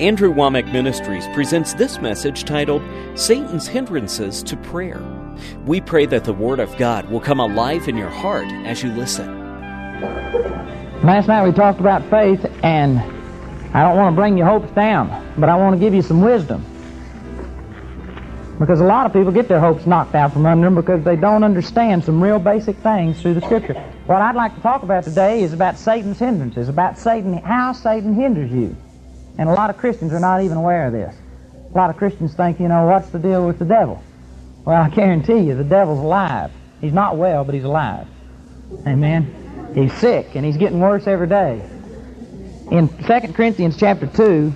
Andrew Wommack Ministries presents this message titled Satan's Hindrances to Prayer. We pray that the Word of God will come alive in your heart as you listen. Last night we talked about faith, and I don't want to bring your hopes down, but I want to give you some wisdom. Because a lot of people get their hopes knocked out from under them because they don't understand some real basic things through the Scripture. What I'd like to talk about today is about Satan's hindrances, about Satan, how Satan hinders you. And a lot of Christians are not even aware of this. A lot of Christians think, you know, what's the deal with the devil? Well, I guarantee you, the devil's alive. He's not well, but he's alive. Amen. He's sick, and he's getting worse every day. In 2 Corinthians chapter 2,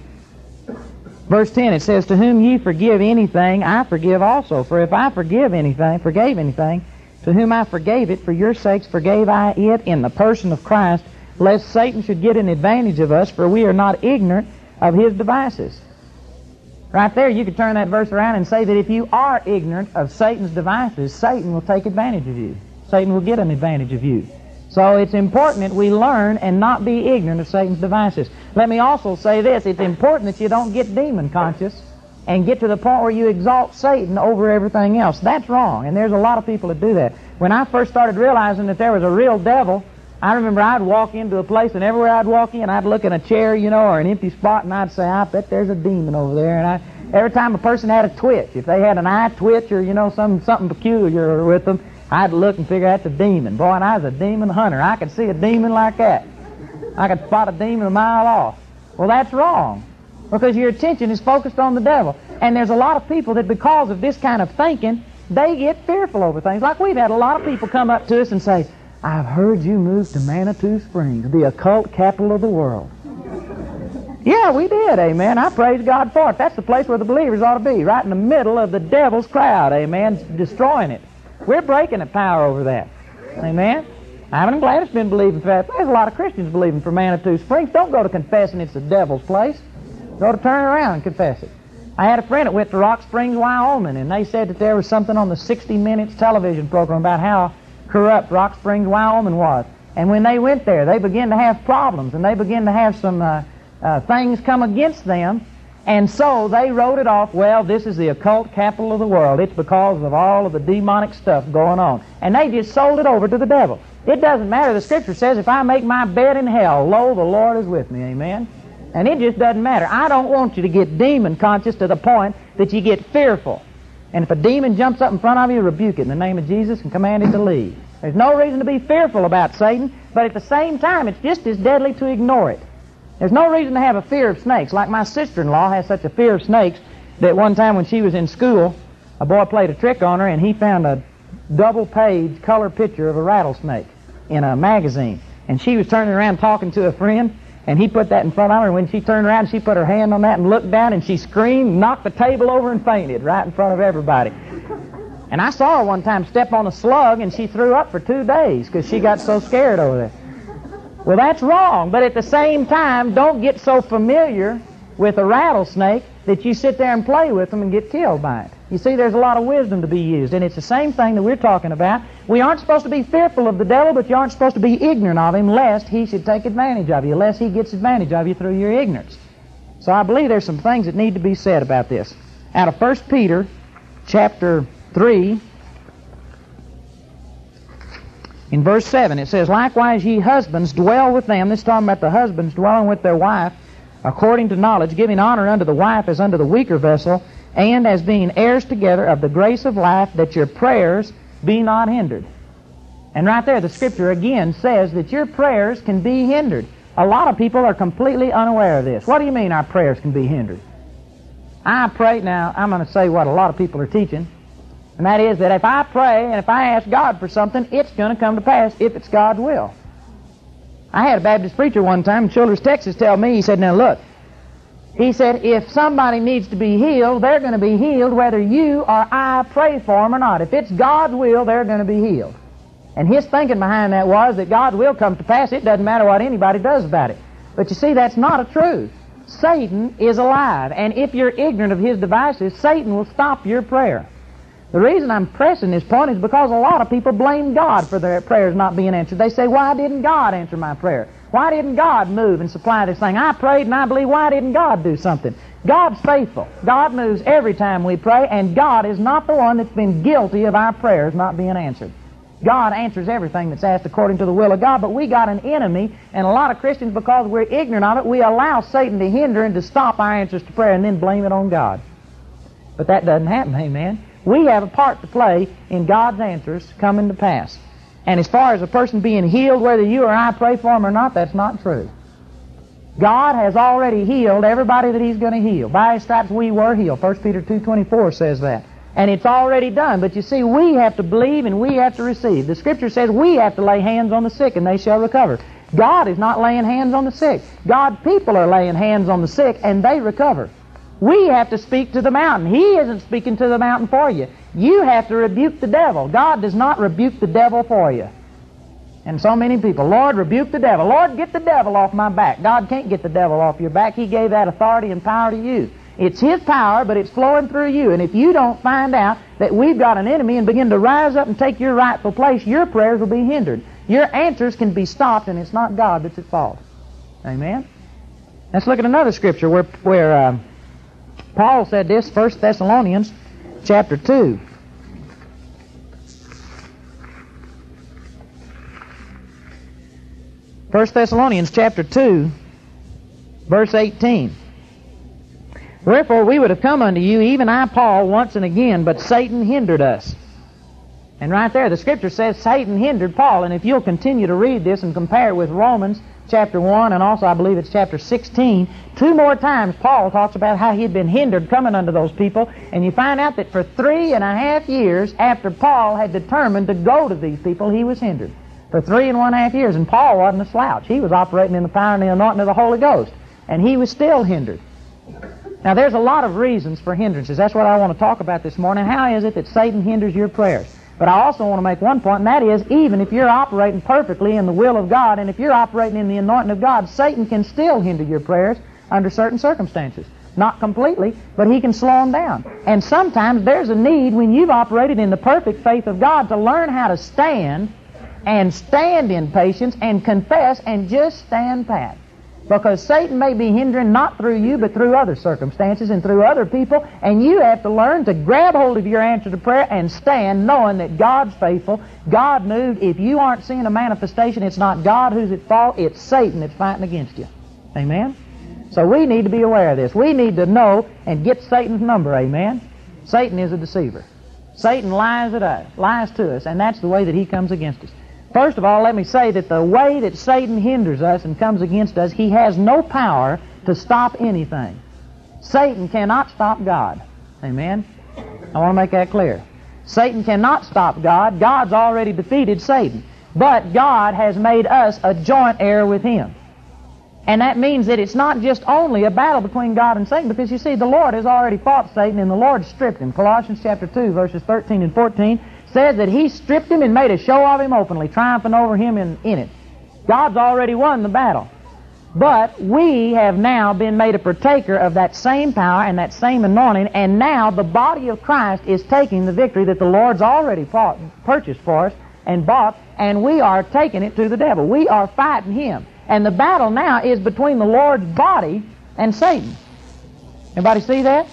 verse 10, it says, To whom ye forgive anything, I forgive also. For if I forgive anything, forgave anything, to whom I forgave it, for your sakes forgave I it in the person of Christ, lest Satan should get an advantage of us, for we are not ignorant of his devices. Right there, you could turn that verse around and say that if you are ignorant of Satan's devices, Satan will take advantage of you. Satan will get an advantage of you. So it's important that we learn and not be ignorant of Satan's devices. Let me also say this. It's important that you don't get demon conscious and get to the point where you exalt Satan over everything else. That's wrong, and there's a lot of people that do that. When I first started realizing that there was a real devil, I remember I'd walk into a place, and everywhere I'd walk in, I'd look in a chair, you know, or an empty spot, and I'd say, I bet there's a demon over there. And I, every time a person had a twitch, if they had an eye twitch or, you know, some something peculiar with them, I'd look and figure that's a demon. Boy, and I was a demon hunter. I could see a demon like that. I could spot a demon a mile off. Well, that's wrong because your attention is focused on the devil. And there's a lot of people that because of this kind of thinking, they get fearful over things. Like we've had a lot of people come up to us and say, I've heard you moved to Manitou Springs, the occult capital of the world. Yeah, we did, amen. I praise God for it. That's the place where the believers ought to be, right in the middle of the devil's crowd, amen, destroying it. We're breaking the power over that, amen. I'm glad it's been believing for that. There's a lot of Christians believing for Manitou Springs. Don't go to confessing it's the devil's place. Go to turn around and confess it. I had a friend that went to Rock Springs, Wyoming, and they said that there was something on the 60 Minutes television program about how corrupt Rock Springs, Wyoming was. And when they went there, they began to have problems and they began to have some uh, uh, things come against them. And so they wrote it off, well, this is the occult capital of the world. It's because of all of the demonic stuff going on. And they just sold it over to the devil. It doesn't matter. The scripture says, if I make my bed in hell, lo, the Lord is with me. Amen. And it just doesn't matter. I don't want you to get demon conscious to the point that you get fearful. And if a demon jumps up in front of you, rebuke it in the name of Jesus and command it to leave. There's no reason to be fearful about Satan, but at the same time, it's just as deadly to ignore it. There's no reason to have a fear of snakes. Like my sister-in-law has such a fear of snakes that one time when she was in school, a boy played a trick on her and he found a double-page color picture of a rattlesnake in a magazine. And she was turning around talking to a friend, and he put that in front of her, and when she turned around, she put her hand on that and looked down, and she screamed, knocked the table over, and fainted right in front of everybody. And I saw her one time step on a slug, and she threw up for two days because she got so scared over there. Well, that's wrong, but at the same time, don't get so familiar with a rattlesnake that you sit there and play with them and get killed by it. You see, there's a lot of wisdom to be used, and it's the same thing that we're talking about. We aren't supposed to be fearful of the devil, but you aren't supposed to be ignorant of him, lest he should take advantage of you, lest he gets advantage of you through your ignorance. So I believe there's some things that need to be said about this. Out of 1 Peter chapter 3, in verse 7, it says, Likewise ye husbands dwell with them. This is talking about the husbands dwelling with their wife, according to knowledge, giving honor unto the wife as unto the weaker vessel, and as being heirs together of the grace of life, that your prayers be not hindered. And right there, the scripture again says that your prayers can be hindered. A lot of people are completely unaware of this. What do you mean our prayers can be hindered? I pray, now, I'm going to say what a lot of people are teaching, and that is that if I pray and if I ask God for something, it's going to come to pass if it's God's will. I had a Baptist preacher one time in Childress, Texas, tell me, he said, Now look, he said, if somebody needs to be healed, they're going to be healed whether you or I pray for them or not. If it's God's will, they're going to be healed. And his thinking behind that was that God's will come to pass. It doesn't matter what anybody does about it. But you see, that's not a truth. Satan is alive. And if you're ignorant of his devices, Satan will stop your prayer. The reason I'm pressing this point is because a lot of people blame God for their prayers not being answered. They say, why didn't God answer my prayer? Why didn't God move and supply this thing? I prayed and I believe, why didn't God do something? God's faithful. God moves every time we pray, and God is not the one that's been guilty of our prayers not being answered. God answers everything that's asked according to the will of God, but we got an enemy, and a lot of Christians, because we're ignorant of it, we allow Satan to hinder and to stop our answers to prayer and then blame it on God. But that doesn't happen, amen. We have a part to play in God's answers coming to pass. And as far as a person being healed, whether you or I pray for him or not, that's not true. God has already healed everybody that He's going to heal. By His stripes we were healed. 1 Peter 2.24 says that. And it's already done. But you see, we have to believe and we have to receive. The Scripture says we have to lay hands on the sick and they shall recover. God is not laying hands on the sick. God people are laying hands on the sick and they recover. We have to speak to the mountain. He isn't speaking to the mountain for you. You have to rebuke the devil. God does not rebuke the devil for you. And so many people, Lord, rebuke the devil. Lord, get the devil off my back. God can't get the devil off your back. He gave that authority and power to you. It's His power, but it's flowing through you. And if you don't find out that we've got an enemy and begin to rise up and take your rightful place, your prayers will be hindered. Your answers can be stopped, and it's not God that's at fault. Amen? Let's look at another scripture where, where uh, Paul said this, 1 Thessalonians chapter 2. 1 Thessalonians chapter 2, verse 18. Wherefore we would have come unto you, even I, Paul, once and again, but Satan hindered us. And right there, the scripture says Satan hindered Paul. And if you'll continue to read this and compare it with Romans chapter 1 and also I believe it's chapter 16, two more times Paul talks about how he'd been hindered coming unto those people. And you find out that for three and a half years after Paul had determined to go to these people, he was hindered for three and one half years. And Paul wasn't a slouch. He was operating in the power and the anointing of the Holy Ghost. And he was still hindered. Now, there's a lot of reasons for hindrances. That's what I want to talk about this morning. How is it that Satan hinders your prayers? But I also want to make one point, and that is, even if you're operating perfectly in the will of God, and if you're operating in the anointing of God, Satan can still hinder your prayers under certain circumstances. Not completely, but he can slow them down. And sometimes there's a need when you've operated in the perfect faith of God to learn how to stand and stand in patience and confess and just stand pat. Because Satan may be hindering not through you, but through other circumstances and through other people, and you have to learn to grab hold of your answer to prayer and stand knowing that God's faithful. God moved. If you aren't seeing a manifestation, it's not God who's at fault, it's Satan that's fighting against you. Amen? So we need to be aware of this. We need to know and get Satan's number. Amen? Satan is a deceiver. Satan lies at us, lies to us, and that's the way that he comes against us. First of all, let me say that the way that Satan hinders us and comes against us, he has no power to stop anything. Satan cannot stop God. Amen? I want to make that clear. Satan cannot stop God. God's already defeated Satan. But God has made us a joint heir with him. And that means that it's not just only a battle between God and Satan, because you see, the Lord has already fought Satan and the Lord stripped him. Colossians chapter 2, verses 13 and 14 says that he stripped him and made a show of him openly, triumphing over him in, in it. God's already won the battle. But we have now been made a partaker of that same power and that same anointing, and now the body of Christ is taking the victory that the Lord's already fought, purchased for us and bought, and we are taking it to the devil. We are fighting him. And the battle now is between the Lord's body and Satan. Everybody see that?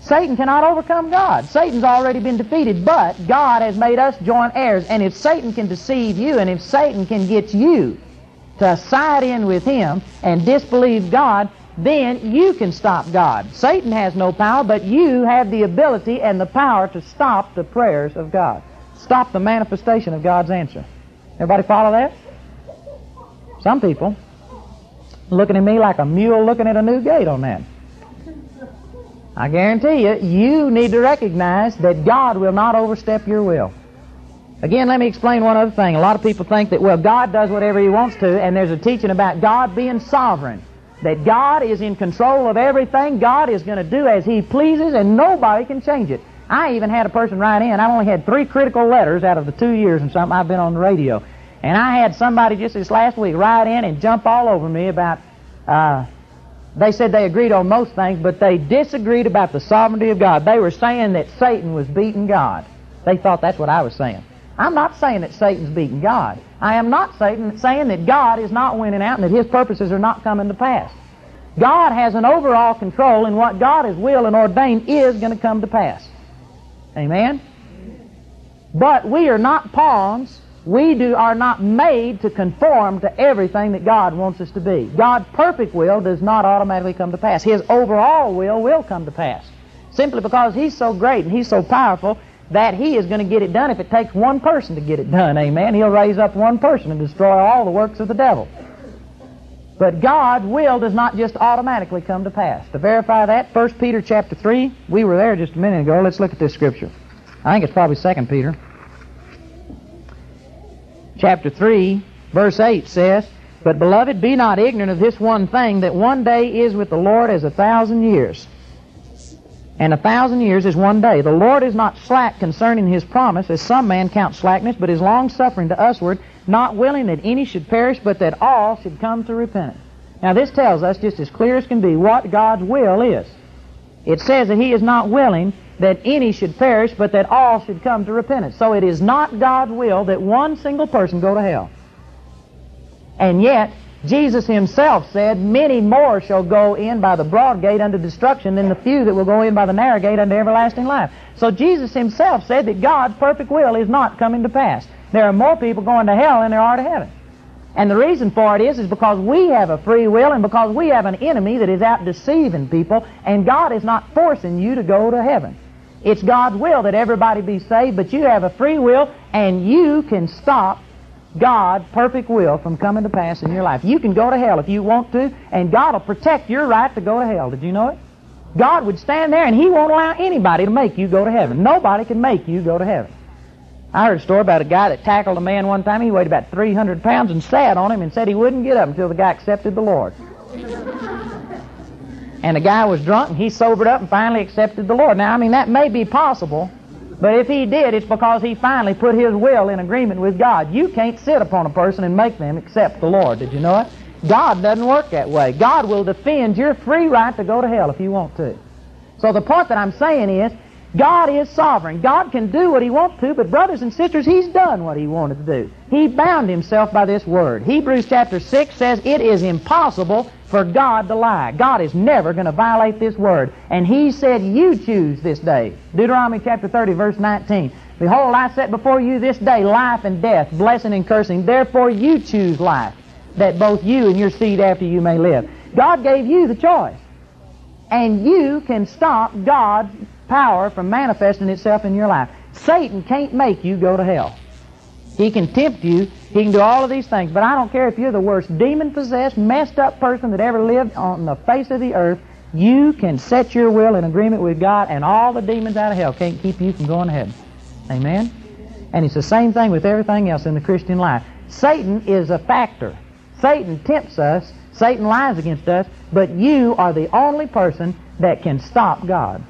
Satan cannot overcome God. Satan's already been defeated, but God has made us joint heirs. And if Satan can deceive you, and if Satan can get you to side in with him and disbelieve God, then you can stop God. Satan has no power, but you have the ability and the power to stop the prayers of God. Stop the manifestation of God's answer. Everybody follow that? Some people looking at me like a mule looking at a new gate on that. I guarantee you, you need to recognize that God will not overstep your will. Again, let me explain one other thing. A lot of people think that, well, God does whatever He wants to, and there's a teaching about God being sovereign. That God is in control of everything. God is going to do as He pleases, and nobody can change it. I even had a person write in. I've only had three critical letters out of the two years and something I've been on the radio. And I had somebody just this last week write in and jump all over me about uh, they said they agreed on most things, but they disagreed about the sovereignty of God. They were saying that Satan was beating God. They thought that's what I was saying. I'm not saying that Satan's beating God. I am not saying, saying that God is not winning out and that his purposes are not coming to pass. God has an overall control, and what God has willed and ordained is going to come to pass. Amen? But we are not pawns. We do, are not made to conform to everything that God wants us to be. God's perfect will does not automatically come to pass. His overall will will come to pass. Simply because He's so great and He's so powerful that He is going to get it done if it takes one person to get it done. Amen. He'll raise up one person and destroy all the works of the devil. But God's will does not just automatically come to pass. To verify that, 1 Peter chapter 3, we were there just a minute ago. Let's look at this scripture. I think it's probably 2 Peter. Chapter 3, verse 8 says, But beloved, be not ignorant of this one thing, that one day is with the Lord as a thousand years. And a thousand years is one day. The Lord is not slack concerning his promise, as some man count slackness, but is long suffering to usward, not willing that any should perish, but that all should come to repentance. Now, this tells us, just as clear as can be, what God's will is. It says that He is not willing that any should perish, but that all should come to repentance. So it is not God's will that one single person go to hell. And yet, Jesus himself said, Many more shall go in by the broad gate unto destruction than the few that will go in by the narrow gate unto everlasting life. So Jesus himself said that God's perfect will is not coming to pass. There are more people going to hell than there are to heaven. And the reason for it is, is because we have a free will and because we have an enemy that is out deceiving people, and God is not forcing you to go to heaven. It's God's will that everybody be saved, but you have a free will, and you can stop God's perfect will from coming to pass in your life. You can go to hell if you want to, and God will protect your right to go to hell. Did you know it? God would stand there and He won't allow anybody to make you go to heaven. Nobody can make you go to heaven. I heard a story about a guy that tackled a man one time. He weighed about 300 pounds and sat on him and said he wouldn't get up until the guy accepted the Lord. and the guy was drunk and he sobered up and finally accepted the Lord. Now, I mean, that may be possible, but if he did, it's because he finally put his will in agreement with God. You can't sit upon a person and make them accept the Lord. Did you know it? God doesn't work that way. God will defend your free right to go to hell if you want to. So the point that I'm saying is, God is sovereign. God can do what He wants to, but brothers and sisters, He's done what He wanted to do. He bound Himself by this Word. Hebrews chapter 6 says it is impossible for God to lie. God is never going to violate this Word. And He said, You choose this day. Deuteronomy chapter 30, verse 19. Behold, I set before you this day life and death, blessing and cursing. Therefore you choose life, that both you and your seed after you may live. God gave you the choice. And you can stop God's power from manifesting itself in your life. Satan can't make you go to hell. He can tempt you. He can do all of these things. But I don't care if you're the worst demon-possessed, messed up person that ever lived on the face of the earth. You can set your will in agreement with God, and all the demons out of hell can't keep you from going to heaven. Amen? And it's the same thing with everything else in the Christian life. Satan is a factor. Satan tempts us. Satan lies against us. But you are the only person that can stop God.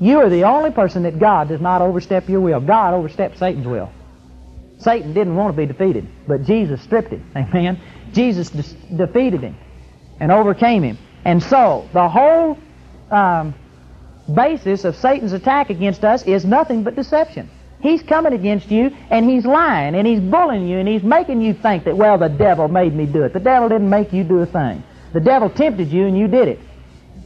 You are the only person that God does not overstep your will. God overstepped Satan's will. Satan didn't want to be defeated, but Jesus stripped him. Amen. Jesus de- defeated him and overcame him. And so, the whole um, basis of Satan's attack against us is nothing but deception. He's coming against you and he's lying and he's bullying you and he's making you think that, well, the devil made me do it. The devil didn't make you do a thing. The devil tempted you and you did it.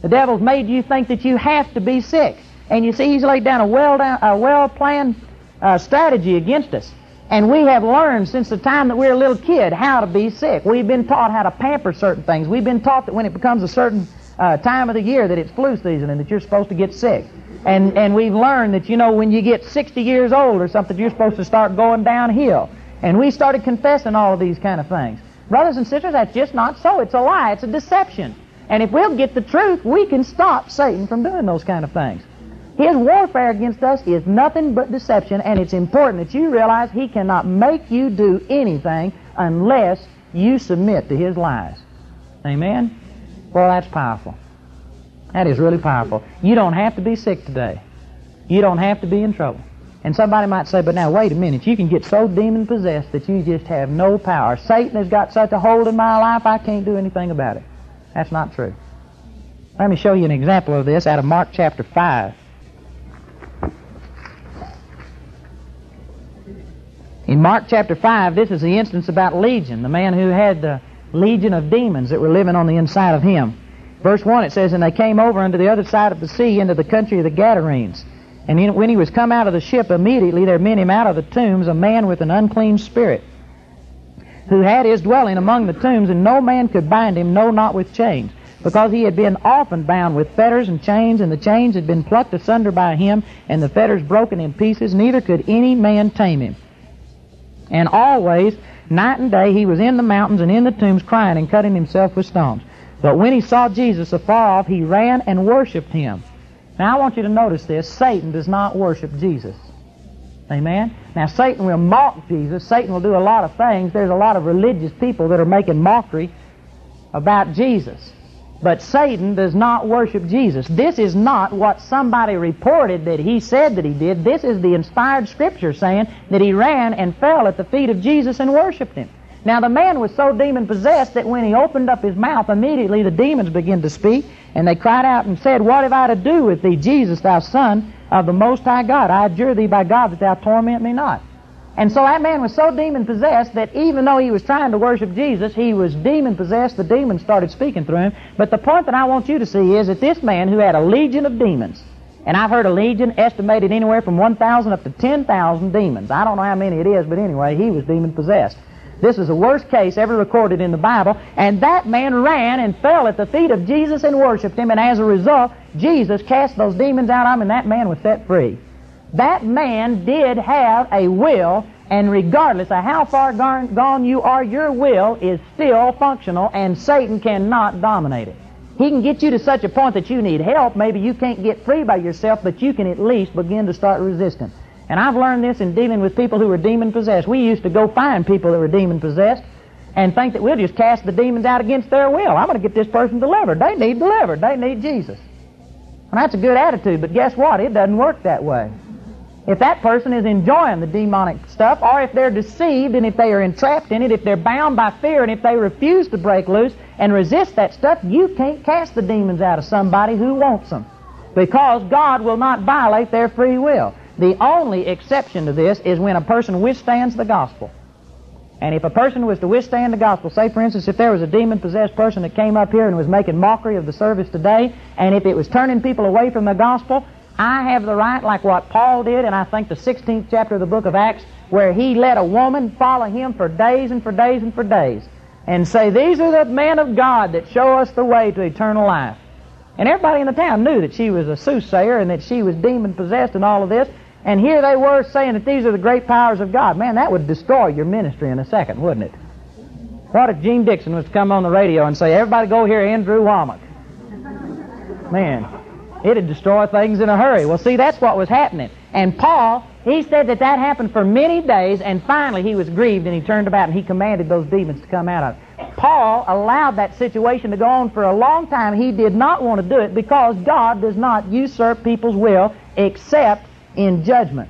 The devil's made you think that you have to be sick. And you see, he's laid down a well down, a well planned uh, strategy against us. And we have learned since the time that we were a little kid how to be sick. We've been taught how to pamper certain things. We've been taught that when it becomes a certain uh, time of the year that it's flu season and that you're supposed to get sick. And and we've learned that you know when you get 60 years old or something, you're supposed to start going downhill. And we started confessing all of these kind of things. Brothers and sisters, that's just not so. It's a lie. It's a deception. And if we'll get the truth, we can stop Satan from doing those kind of things. His warfare against us is nothing but deception, and it's important that you realize he cannot make you do anything unless you submit to his lies. Amen? Well, that's powerful. That is really powerful. You don't have to be sick today. You don't have to be in trouble. And somebody might say, but now wait a minute, you can get so demon possessed that you just have no power. Satan has got such a hold in my life, I can't do anything about it. That's not true. Let me show you an example of this out of Mark chapter 5. Mark chapter 5, this is the instance about Legion, the man who had the legion of demons that were living on the inside of him. Verse 1, it says, And they came over unto the other side of the sea into the country of the Gadarenes. And when he was come out of the ship, immediately there met him out of the tombs a man with an unclean spirit, who had his dwelling among the tombs, and no man could bind him, no, not with chains, because he had been often bound with fetters and chains, and the chains had been plucked asunder by him, and the fetters broken in pieces, neither could any man tame him. And always, night and day, he was in the mountains and in the tombs, crying and cutting himself with stones. But when he saw Jesus afar off, he ran and worshipped him. Now I want you to notice this. Satan does not worship Jesus. Amen? Now Satan will mock Jesus. Satan will do a lot of things. There's a lot of religious people that are making mockery about Jesus. But Satan does not worship Jesus. This is not what somebody reported that he said that he did. This is the inspired scripture saying that he ran and fell at the feet of Jesus and worshiped him. Now the man was so demon possessed that when he opened up his mouth, immediately the demons began to speak, and they cried out and said, What have I to do with thee, Jesus, thou Son of the Most High God? I adjure thee by God that thou torment me not. And so that man was so demon possessed that even though he was trying to worship Jesus, he was demon possessed. The demons started speaking through him. But the point that I want you to see is that this man who had a legion of demons, and I've heard a legion estimated anywhere from 1,000 up to 10,000 demons. I don't know how many it is, but anyway, he was demon possessed. This is the worst case ever recorded in the Bible. And that man ran and fell at the feet of Jesus and worshiped him. And as a result, Jesus cast those demons out of him, and that man was set free. That man did have a will, and regardless of how far gone you are, your will is still functional, and Satan cannot dominate it. He can get you to such a point that you need help. Maybe you can't get free by yourself, but you can at least begin to start resisting. And I've learned this in dealing with people who were demon possessed. We used to go find people that were demon possessed and think that we'll just cast the demons out against their will. I'm going to get this person delivered. They need delivered. They need Jesus. And that's a good attitude, but guess what? It doesn't work that way. If that person is enjoying the demonic stuff, or if they're deceived and if they are entrapped in it, if they're bound by fear and if they refuse to break loose and resist that stuff, you can't cast the demons out of somebody who wants them. Because God will not violate their free will. The only exception to this is when a person withstands the gospel. And if a person was to withstand the gospel, say for instance, if there was a demon possessed person that came up here and was making mockery of the service today, and if it was turning people away from the gospel, I have the right, like what Paul did, and I think the 16th chapter of the book of Acts, where he let a woman follow him for days and for days and for days, and say, These are the men of God that show us the way to eternal life. And everybody in the town knew that she was a soothsayer and that she was demon possessed and all of this. And here they were saying that these are the great powers of God. Man, that would destroy your ministry in a second, wouldn't it? What if Jeane Dixon was to come on the radio and say, everybody go hear Andrew Wommack? Man, it'd destroy things in a hurry. Well, see, that's what was happening. And Paul, he said that that happened for many days, and finally he was grieved and he turned about and he commanded those demons to come out of it. Paul allowed that situation to go on for a long time. He did not want to do it because God does not usurp people's will except in judgment.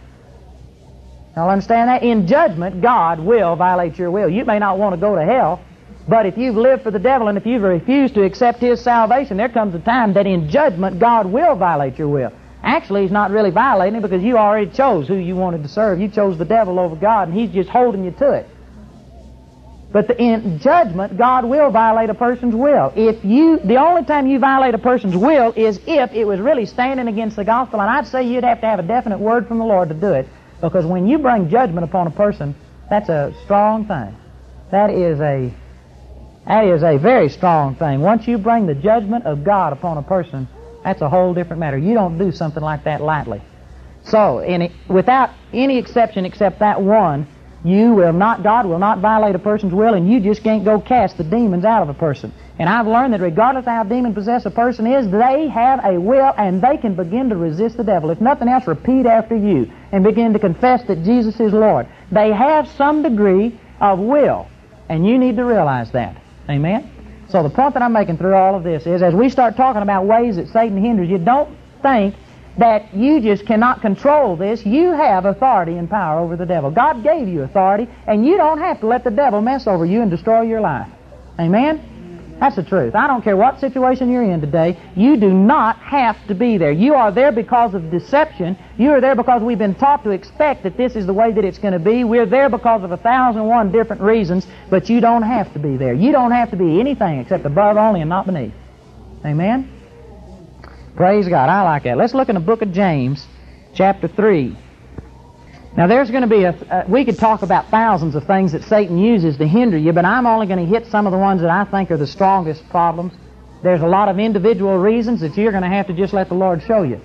Now understand that? In judgment, God will violate your will. You may not want to go to hell, but if you've lived for the devil and if you've refused to accept his salvation, there comes a time that in judgment, God will violate your will. Actually, he's not really violating it because you already chose who you wanted to serve. You chose the devil over God, and he's just holding you to it. But the, in judgment, God will violate a person's will. If you, the only time you violate a person's will is if it was really standing against the gospel, and I'd say you'd have to have a definite word from the Lord to do it, because when you bring judgment upon a person, that's a strong thing. That is a, that is a very strong thing. Once you bring the judgment of God upon a person, that's a whole different matter. You don't do something like that lightly. So, it, without any exception except that one, you will not, God will not violate a person's will, and you just can't go cast the demons out of a person. And I've learned that regardless of how demon possessed a person is, they have a will and they can begin to resist the devil. If nothing else, repeat after you and begin to confess that Jesus is Lord. They have some degree of will, and you need to realize that. Amen? So the point that I'm making through all of this is as we start talking about ways that Satan hinders you, don't think that you just cannot control this. You have authority and power over the devil. God gave you authority, and you don't have to let the devil mess over you and destroy your life. Amen? That's the truth. I don't care what situation you're in today. You do not have to be there. You are there because of deception. You are there because we've been taught to expect that this is the way that it's going to be. We're there because of a thousand one different reasons, but you don't have to be there. You don't have to be anything except above only and not beneath. Amen? Praise God. I like that. Let's look in the book of James, chapter 3. Now, there's going to be a, uh, we could talk about thousands of things that Satan uses to hinder you, but I'm only going to hit some of the ones that I think are the strongest problems. There's a lot of individual reasons that you're going to have to just let the Lord show you.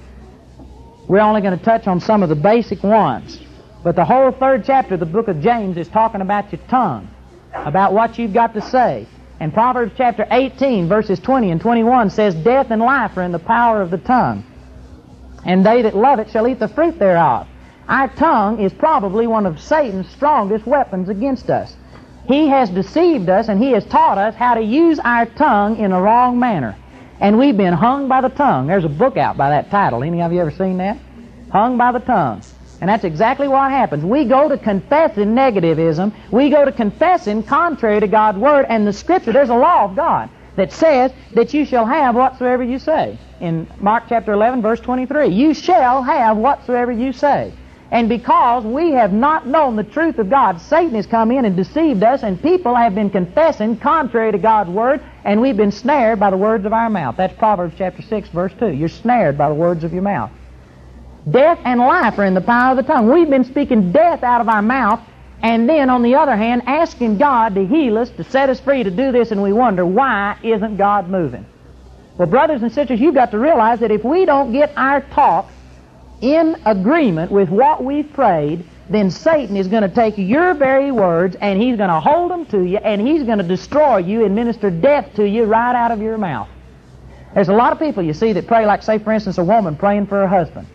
We're only going to touch on some of the basic ones. But the whole third chapter of the book of James is talking about your tongue, about what you've got to say. And Proverbs chapter 18, verses 20 and 21 says, Death and life are in the power of the tongue, and they that love it shall eat the fruit thereof. Our tongue is probably one of Satan's strongest weapons against us. He has deceived us and he has taught us how to use our tongue in a wrong manner. And we've been hung by the tongue. There's a book out by that title. Any of you ever seen that? Hung by the tongue. And that's exactly what happens. We go to confessing negativism. We go to confessing contrary to God's Word and the Scripture. There's a law of God that says that you shall have whatsoever you say. In Mark chapter 11, verse 23, you shall have whatsoever you say. And because we have not known the truth of God, Satan has come in and deceived us, and people have been confessing contrary to God's Word, and we've been snared by the words of our mouth. That's Proverbs chapter 6, verse 2. You're snared by the words of your mouth. Death and life are in the power of the tongue. We've been speaking death out of our mouth, and then on the other hand, asking God to heal us, to set us free, to do this, and we wonder, why isn't God moving? Well, brothers and sisters, you've got to realize that if we don't get our talk in agreement with what we've prayed, then Satan is going to take your very words and he's going to hold them to you and he's going to destroy you and minister death to you right out of your mouth. There's a lot of people you see that pray like, say, for instance, a woman praying for her husband.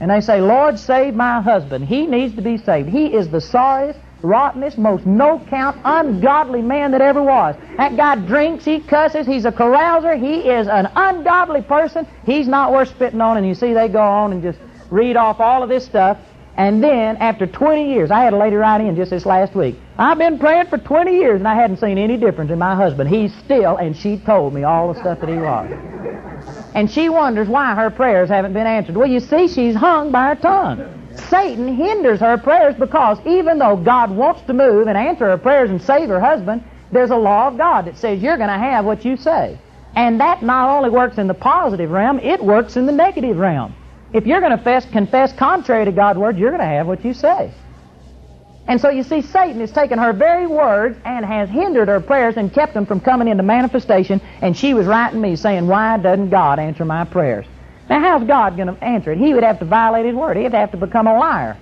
And they say, Lord, save my husband. He needs to be saved. He is the sorriest, rottenest, most no-count, ungodly man that ever was. That guy drinks, he cusses, he's a carouser, he is an ungodly person. He's not worth spitting on. And you see, they go on and just read off all of this stuff, and then after 20 years, I had a lady write in just this last week. I've been praying for 20 years and I hadn't seen any difference in my husband. He's still, and she told me all the stuff that he was. And she wonders why her prayers haven't been answered. Well, you see, she's hung by her tongue. Satan hinders her prayers because even though God wants to move and answer her prayers and save her husband, there's a law of God that says you're going to have what you say. And that not only works in the positive realm, it works in the negative realm. If you're going to confess contrary to God's word, you're going to have what you say. And so you see, Satan has taken her very words and has hindered her prayers and kept them from coming into manifestation. And she was writing me saying, Why doesn't God answer my prayers? Now, how's God going to answer it? He would have to violate His word. He'd have to become a liar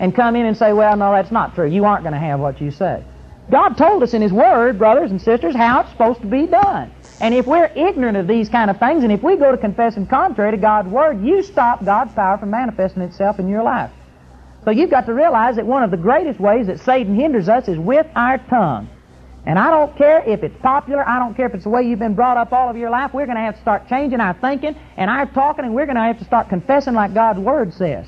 and come in and say, Well, no, that's not true. You aren't going to have what you say. God told us in His Word, brothers and sisters, how it's supposed to be done. And if we're ignorant of these kind of things, and if we go to confessing contrary to God's Word, you stop God's power from manifesting itself in your life. So you've got to realize that one of the greatest ways that Satan hinders us is with our tongue. And I don't care if it's popular, I don't care if it's the way you've been brought up all of your life, we're going to have to start changing our thinking and our talking, and we're going to have to start confessing like God's Word says.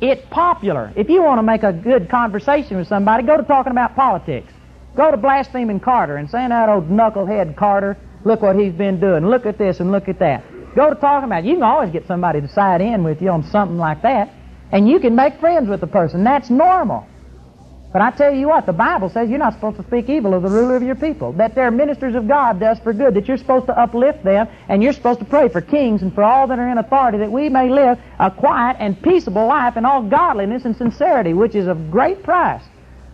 It's popular. If you want to make a good conversation with somebody, go to talking about politics. Go to blaspheming Carter and saying that old knucklehead Carter, look what he's been doing, look at this and look at that. Go to talking about it. You can always get somebody to side in with you on something like that, and you can make friends with the person. That's normal. But I tell you what, the Bible says you're not supposed to speak evil of the ruler of your people. That they're ministers of God does for good. That you're supposed to uplift them, and you're supposed to pray for kings and for all that are in authority, that we may live a quiet and peaceable life in all godliness and sincerity, which is of great price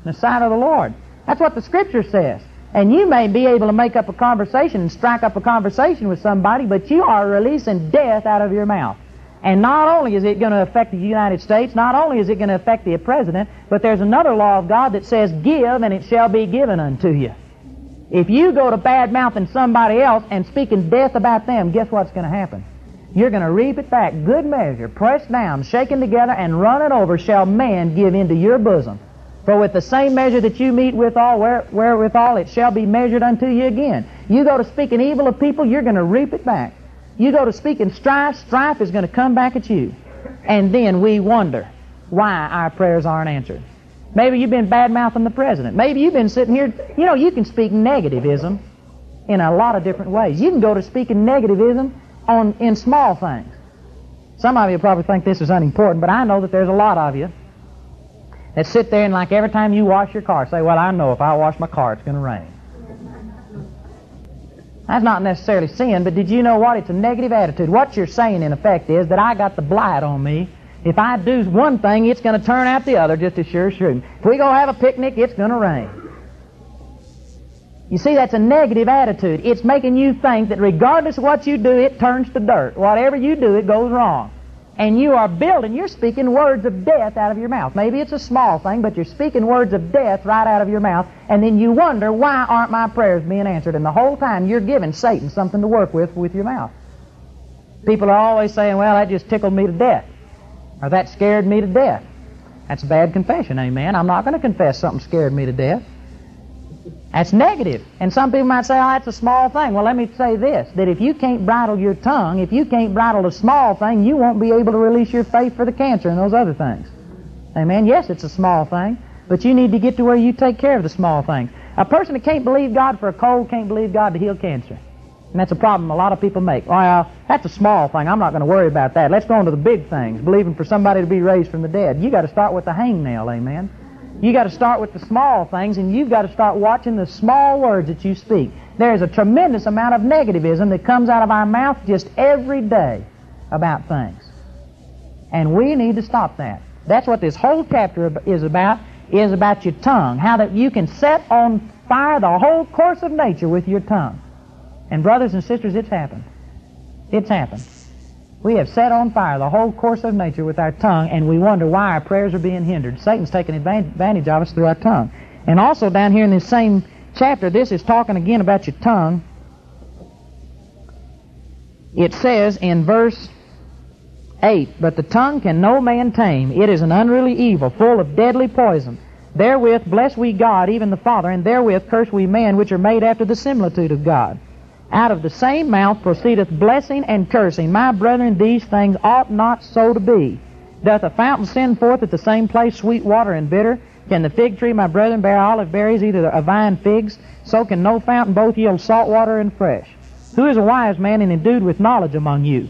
in the sight of the Lord. That's what the Scripture says. And you may be able to make up a conversation and strike up a conversation with somebody, but you are releasing death out of your mouth. And not only is it going to affect the United States, not only is it going to affect the president, but there's another law of God that says, Give and it shall be given unto you. If you go to bad mouthing somebody else and speaking death about them, guess what's going to happen? You're going to reap it back. Good measure, pressed down, shaken together, and running over shall man give into your bosom. For with the same measure that you meet withal, where, wherewithal it shall be measured unto you again. You go to speaking evil of people, you're going to reap it back. You go to speaking strife, strife is going to come back at you. And then we wonder why our prayers aren't answered. Maybe you've been bad mouthing the president. Maybe you've been sitting here, you know, you can speak negativism in a lot of different ways. You can go to speaking negativism on in small things. Some of you probably think this is unimportant, but I know that there's a lot of you that sit there and like every time you wash your car, say, well, I know if I wash my car, it's going to rain. That's not necessarily sin, but did you know what? It's a negative attitude. What you're saying, in effect, is that I got the blight on me. If I do one thing, it's going to turn out the other just as sure as sure. If we go have a picnic, it's going to rain. You see, that's a negative attitude. It's making you think that regardless of what you do, it turns to dirt. Whatever you do, it goes wrong and you are building, you're speaking words of death out of your mouth. Maybe it's a small thing, but you're speaking words of death right out of your mouth, and then you wonder, why aren't my prayers being answered? And the whole time you're giving Satan something to work with with your mouth. People are always saying, well, that just tickled me to death, or that scared me to death. That's a bad confession, amen. I'm not going to confess something scared me to death. That's negative. And some people might say, oh, that's a small thing. Well, let me say this, that if you can't bridle your tongue, if you can't bridle a small thing, you won't be able to release your faith for the cancer and those other things. Amen? Yes, it's a small thing, but you need to get to where you take care of the small things. A person that can't believe God for a cold can't believe God to heal cancer. And that's a problem a lot of people make. Well, that's a small thing. I'm not going to worry about that. Let's go on to the big things, believing for somebody to be raised from the dead. You got to start with the hangnail, amen? You got to start with the small things, and you've got to start watching the small words that you speak. There is a tremendous amount of negativism that comes out of our mouth just every day about things. And we need to stop that. That's what this whole chapter is about, is about your tongue. How that you can set on fire the whole course of nature with your tongue. And brothers and sisters, it's happened. It's happened. We have set on fire the whole course of nature with our tongue, and we wonder why our prayers are being hindered. Satan's taking advantage of us through our tongue. And also down here in this same chapter, this is talking again about your tongue. It says in verse 8, But the tongue can no man tame. It is an unruly evil, full of deadly poison. Therewith bless we God, even the Father, and therewith curse we men which are made after the similitude of God. Out of the same mouth proceedeth blessing and cursing. My brethren, these things ought not so to be. Doth a fountain send forth at the same place sweet water and bitter? Can the fig tree, my brethren, bear olive berries, either a vine figs? So can no fountain both yield salt water and fresh. Who is a wise man and endued with knowledge among you?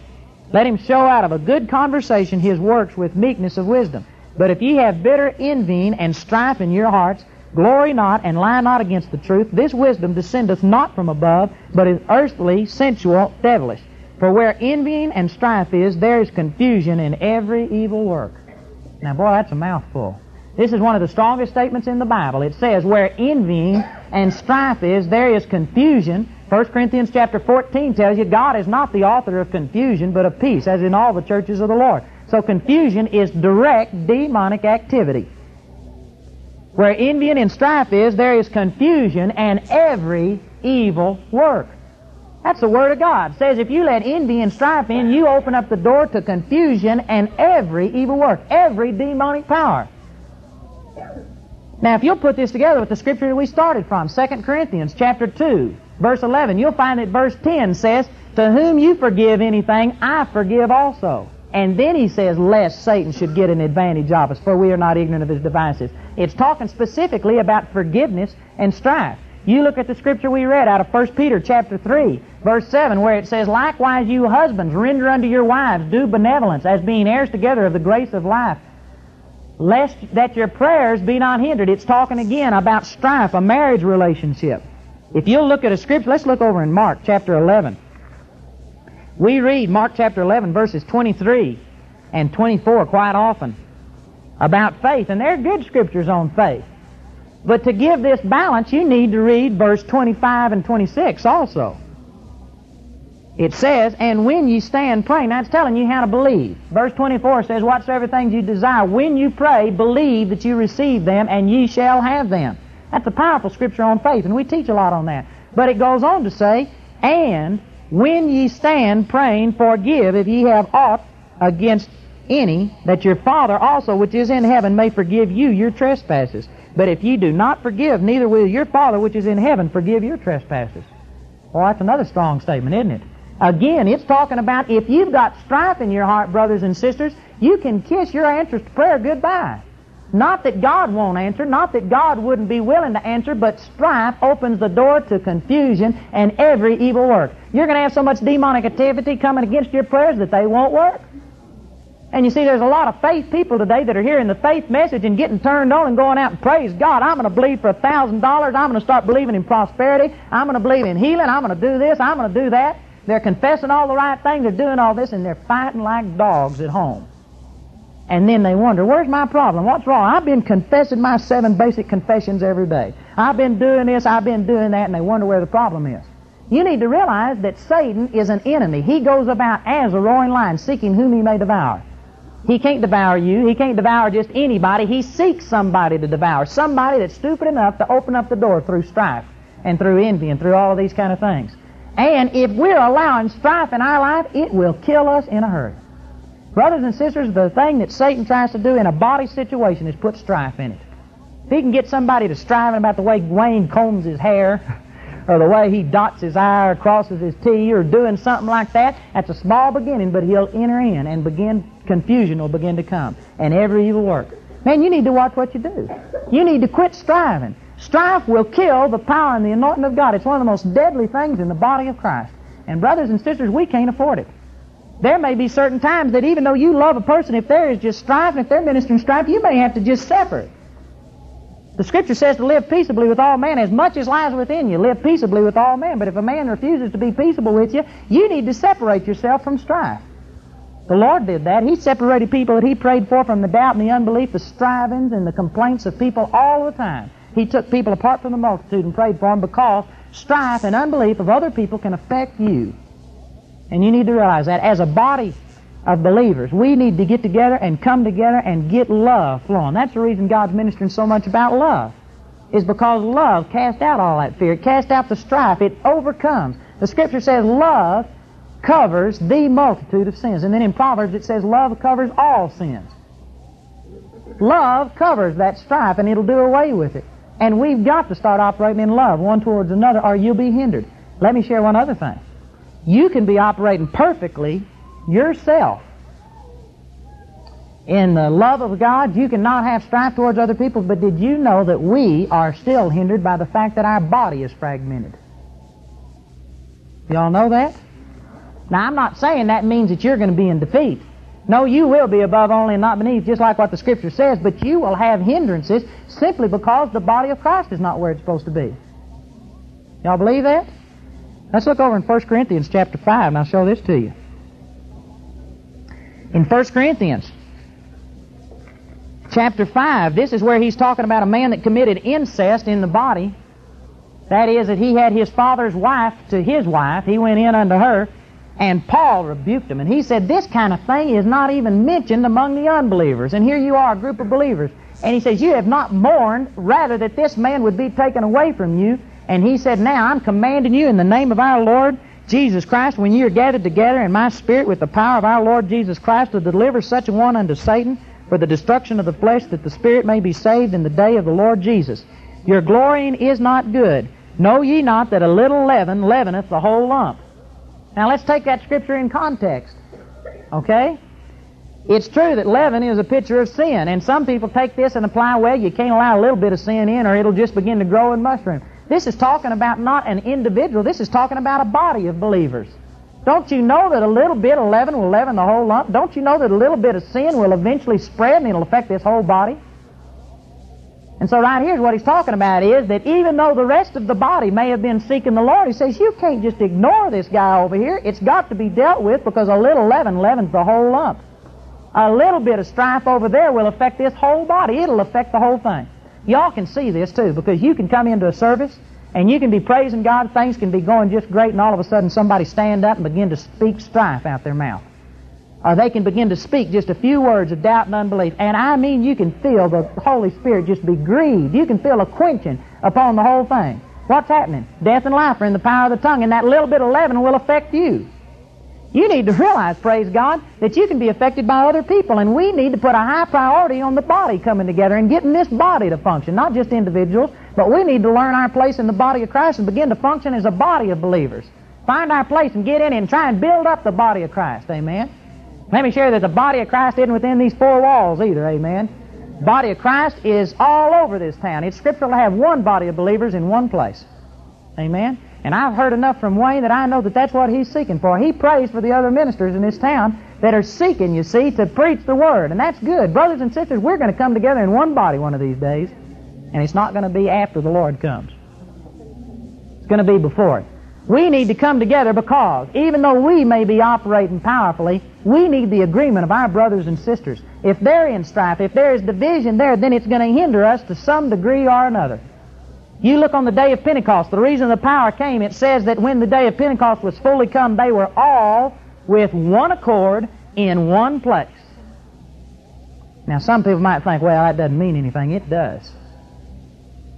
Let him show out of a good conversation his works with meekness of wisdom. But if ye have bitter envying and strife in your hearts, Glory not, and lie not against the truth. This wisdom descendeth not from above, but is earthly, sensual, devilish. For where envying and strife is, there is confusion in every evil work. Now, boy, that's a mouthful. This is one of the strongest statements in the Bible. It says, where envying and strife is, there is confusion. 1 Corinthians chapter 14 tells you God is not the author of confusion, but of peace, as in all the churches of the Lord. So confusion is direct demonic activity. Where envying and strife is, there is confusion and every evil work. That's the Word of God. It says if you let envy and strife in, you open up the door to confusion and every evil work, every demonic power. Now, if you'll put this together with the scripture that we started from, 2 Corinthians chapter 2, verse 11, you'll find that verse 10 says, To whom you forgive anything, I forgive also. And then he says, lest Satan should get an advantage of us, for we are not ignorant of his devices. It's talking specifically about forgiveness and strife. You look at the scripture we read out of 1 Peter chapter 3, verse 7, where it says, Likewise you husbands, render unto your wives due benevolence, as being heirs together of the grace of life, lest that your prayers be not hindered. It's talking again about strife, a marriage relationship. If you'll look at a scripture, let's look over in Mark chapter 11. We read Mark chapter 11, verses 23 and 24 quite often about faith, and there are good scriptures on faith. But to give this balance, you need to read verse 25 and 26 also. It says, And when ye stand praying, that's telling you how to believe. Verse 24 says, Whatsoever things you desire, when you pray, believe that you receive them, and ye shall have them. That's a powerful scripture on faith, and we teach a lot on that. But it goes on to say, And when ye stand praying, forgive if ye have aught against any, that your Father also which is in heaven may forgive you your trespasses. But if ye do not forgive, neither will your Father which is in heaven forgive your trespasses. Well, that's another strong statement, isn't it? Again, it's talking about if you've got strife in your heart, brothers and sisters, you can kiss your answers to prayer goodbye. Not that God won't answer, not that God wouldn't be willing to answer, but strife opens the door to confusion and every evil work. You're going to have so much demonic activity coming against your prayers that they won't work. And you see, there's a lot of faith people today that are hearing the faith message and getting turned on and going out and praise God. I'm going to believe for a thousand dollars. I'm going to start believing in prosperity. I'm going to believe in healing. I'm going to do this. I'm going to do that. They're confessing all the right things. They're doing all this, and they're fighting like dogs at home. And then they wonder, where's my problem? What's wrong? I've been confessing my seven basic confessions every day. I've been doing this. I've been doing that, and they wonder where the problem is. You need to realize that Satan is an enemy. He goes about as a roaring lion, seeking whom he may devour. He can't devour you. He can't devour just anybody. He seeks somebody to devour. Somebody that's stupid enough to open up the door through strife and through envy and through all of these kind of things. And if we're allowing strife in our life, it will kill us in a hurry. Brothers and sisters, the thing that Satan tries to do in a body situation is put strife in it. If he can get somebody to striving about the way Wayne combs his hair, or the way he dots his I or crosses his T, or doing something like that, that's a small beginning, but he'll enter in and begin confusion will begin to come and every evil work. Man, you need to watch what you do. You need to quit striving. Strife will kill the power and the anointing of God. It's one of the most deadly things in the body of Christ. And brothers and sisters, we can't afford it. There may be certain times that even though you love a person, if there is just strife, and if they're ministering strife, you may have to just separate. The scripture says to live peaceably with all men as much as lies within you. Live peaceably with all men. But if a man refuses to be peaceable with you, you need to separate yourself from strife. The Lord did that. He separated people that He prayed for from the doubt and the unbelief, the strivings and the complaints of people all the time. He took people apart from the multitude and prayed for them because strife and unbelief of other people can affect you. And you need to realize that as a body of believers, we need to get together and come together and get love flowing. That's the reason God's ministering so much about love. Is because love cast out all that fear. It casts out the strife. It overcomes. The scripture says love covers the multitude of sins. And then in Proverbs it says love covers all sins. Love covers that strife and it'll do away with it. And we've got to start operating in love one towards another or you'll be hindered. Let me share one other thing. You can be operating perfectly yourself in the love of God. You cannot have strife towards other people, but did you know that we are still hindered by the fact that our body is fragmented? Y'all know that? Now, I'm not saying that means that you're going to be in defeat. No, you will be above only and not beneath, just like what the Scripture says, but you will have hindrances simply because the body of Christ is not where it's supposed to be. Y'all believe that? Let's look over in 1 Corinthians chapter 5, and I'll show this to you. In 1 Corinthians chapter 5, this is where he's talking about a man that committed incest in the body. That is, that he had his father's wife to his wife. He went in unto her. And Paul rebuked him, and he said, This kind of thing is not even mentioned among the unbelievers. And here you are, a group of believers. And he says, You have not mourned, rather that this man would be taken away from you. And he said, Now I'm commanding you in the name of our Lord Jesus Christ, when you are gathered together in my spirit with the power of our Lord Jesus Christ, to deliver such a one unto Satan for the destruction of the flesh, that the spirit may be saved in the day of the Lord Jesus. Your glorying is not good. Know ye not that a little leaven leaveneth the whole lump? Now let's take that scripture in context. Okay? It's true that leaven is a picture of sin, and some people take this and apply, well, you can't allow a little bit of sin in or it'll just begin to grow and mushroom. This is talking about not an individual, this is talking about a body of believers. Don't you know that a little bit of leaven will leaven the whole lump? Don't you know that a little bit of sin will eventually spread and it'll affect this whole body? And so right here's what he's talking about is that even though the rest of the body may have been seeking the Lord, he says, you can't just ignore this guy over here. It's got to be dealt with because a little leaven leavens the whole lump. A little bit of strife over there will affect this whole body. It'll affect the whole thing. Y'all can see this too because you can come into a service and you can be praising God, things can be going just great, and all of a sudden somebody stand up and begin to speak strife out their mouth or they can begin to speak just a few words of doubt and unbelief. And I mean, you can feel the Holy Spirit just be grieved. You can feel a quenching upon the whole thing. What's happening? Death and life are in the power of the tongue, and that little bit of leaven will affect you. You need to realize, praise God, that you can be affected by other people, and we need to put a high priority on the body coming together and getting this body to function, not just individuals, but we need to learn our place in the body of Christ and begin to function as a body of believers. Find our place and get in and try and build up the body of Christ. Amen. Let me share that the body of Christ isn't within these four walls either, amen. Body of Christ is all over this town. It's scriptural to have one body of believers in one place. Amen? And I've heard enough from Wayne that I know that that's what he's seeking for. He prays for the other ministers in this town that are seeking, you see, to preach the Word. And that's good. Brothers and sisters, we're going to come together in one body one of these days. And it's not going to be after the Lord comes. It's going to be before. We need to come together because even though we may be operating powerfully, we need the agreement of our brothers and sisters. If they're in strife, if there is division there, then it's going to hinder us to some degree or another. You look on the day of Pentecost, the reason the power came, it says that when the day of Pentecost was fully come, they were all with one accord in one place. Now, some people might think, well, that doesn't mean anything. It does.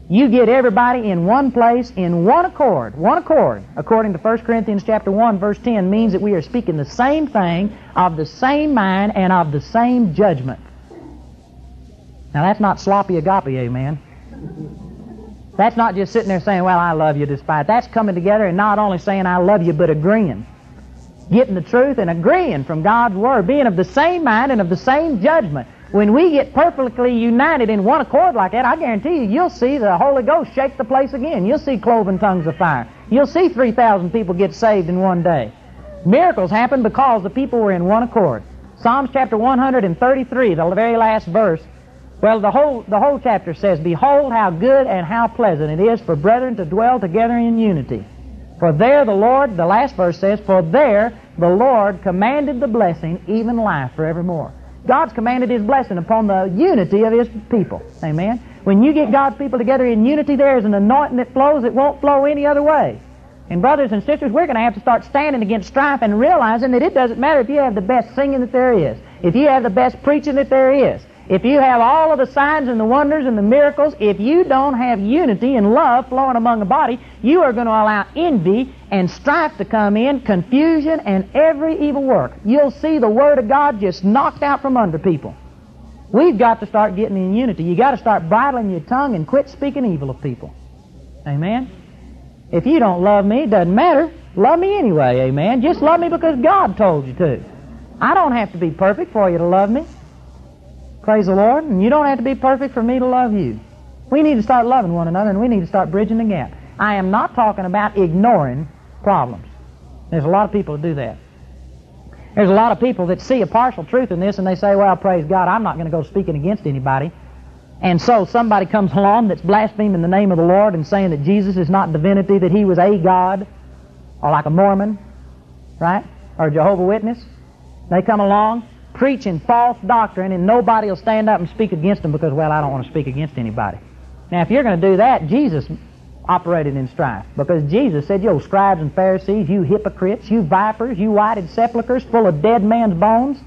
You get everybody in one place, in one accord. One accord, according to 1 Corinthians chapter 1, verse 10, means that we are speaking the same thing, of the same mind, and of the same judgment. Now that's not sloppy agape, amen. That's not just sitting there saying, well, I love you despite. That's coming together and not only saying I love you, but agreeing. Getting the truth and agreeing from God's Word. Being of the same mind and of the same judgment. When we get perfectly united in one accord like that, I guarantee you, you'll see the Holy Ghost shake the place again. You'll see cloven tongues of fire. You'll see 3,000 people get saved in one day. Miracles happen because the people were in one accord. Psalms chapter 133, the very last verse. Well, the whole, the whole chapter says, Behold how good and how pleasant it is for brethren to dwell together in unity. For there the Lord, the last verse says, For there the Lord commanded the blessing, even life forevermore. God's commanded His blessing upon the unity of His people. Amen. When you get God's people together in unity, there is an anointing that flows that won't flow any other way. And brothers and sisters, we're going to have to start standing against strife and realizing that it doesn't matter if you have the best singing that there is, if you have the best preaching that there is, if you have all of the signs and the wonders and the miracles, if you don't have unity and love flowing among the body, you are going to allow envy and strife to come in, confusion and every evil work. You'll see the Word of God just knocked out from under people. We've got to start getting in unity. You've got to start bridling your tongue and quit speaking evil of people. Amen? If you don't love me, it doesn't matter. Love me anyway, amen? Just love me because God told you to. I don't have to be perfect for you to love me. Praise the Lord. And you don't have to be perfect for me to love you. We need to start loving one another and we need to start bridging the gap. I am not talking about ignoring problems. There's a lot of people that do that. There's a lot of people that see a partial truth in this and they say, well, praise God, I'm not going to go speaking against anybody. And so somebody comes along that's blaspheming the name of the Lord and saying that Jesus is not divinity, that he was a God, or like a Mormon, right? Or a Jehovah Witness. They come along preaching false doctrine, and nobody will stand up and speak against them because, well, I don't want to speak against anybody. Now, if you're going to do that, Jesus operated in strife because Jesus said, You scribes and Pharisees, you hypocrites, you vipers, you whited sepulchres full of dead man's bones.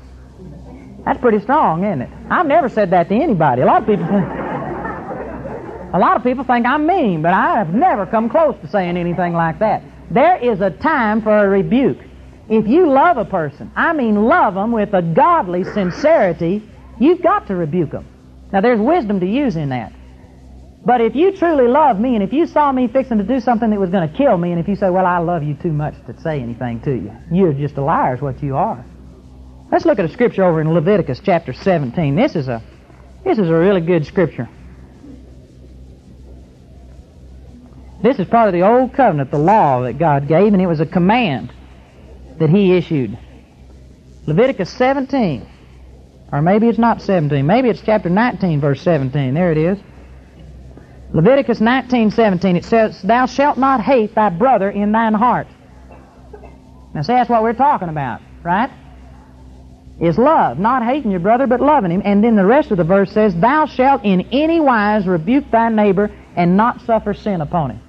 That's pretty strong, isn't it? I've never said that to anybody. A lot of people think, a lot of people think I'm mean, but I have never come close to saying anything like that. There is a time for a rebuke. If you love a person, I mean love them with a godly sincerity, you've got to rebuke them. Now, there's wisdom to use in that. But if you truly love me, and if you saw me fixing to do something that was going to kill me, and if you say, well, I love you too much to say anything to you, you're just a liar is what you are. Let's look at a scripture over in Leviticus chapter 17. This is a, this is a really good scripture. This is part of the Old Covenant, the law that God gave, and it was a command that he issued. Leviticus 17. Or maybe it's not 17. Maybe it's chapter 19, verse 17. There it is. Leviticus 19, 17. It says, Thou shalt not hate thy brother in thine heart. Now, see, that's what we're talking about, right? Is love. Not hating your brother, but loving him. And then the rest of the verse says, Thou shalt in any wise rebuke thy neighbor and not suffer sin upon him.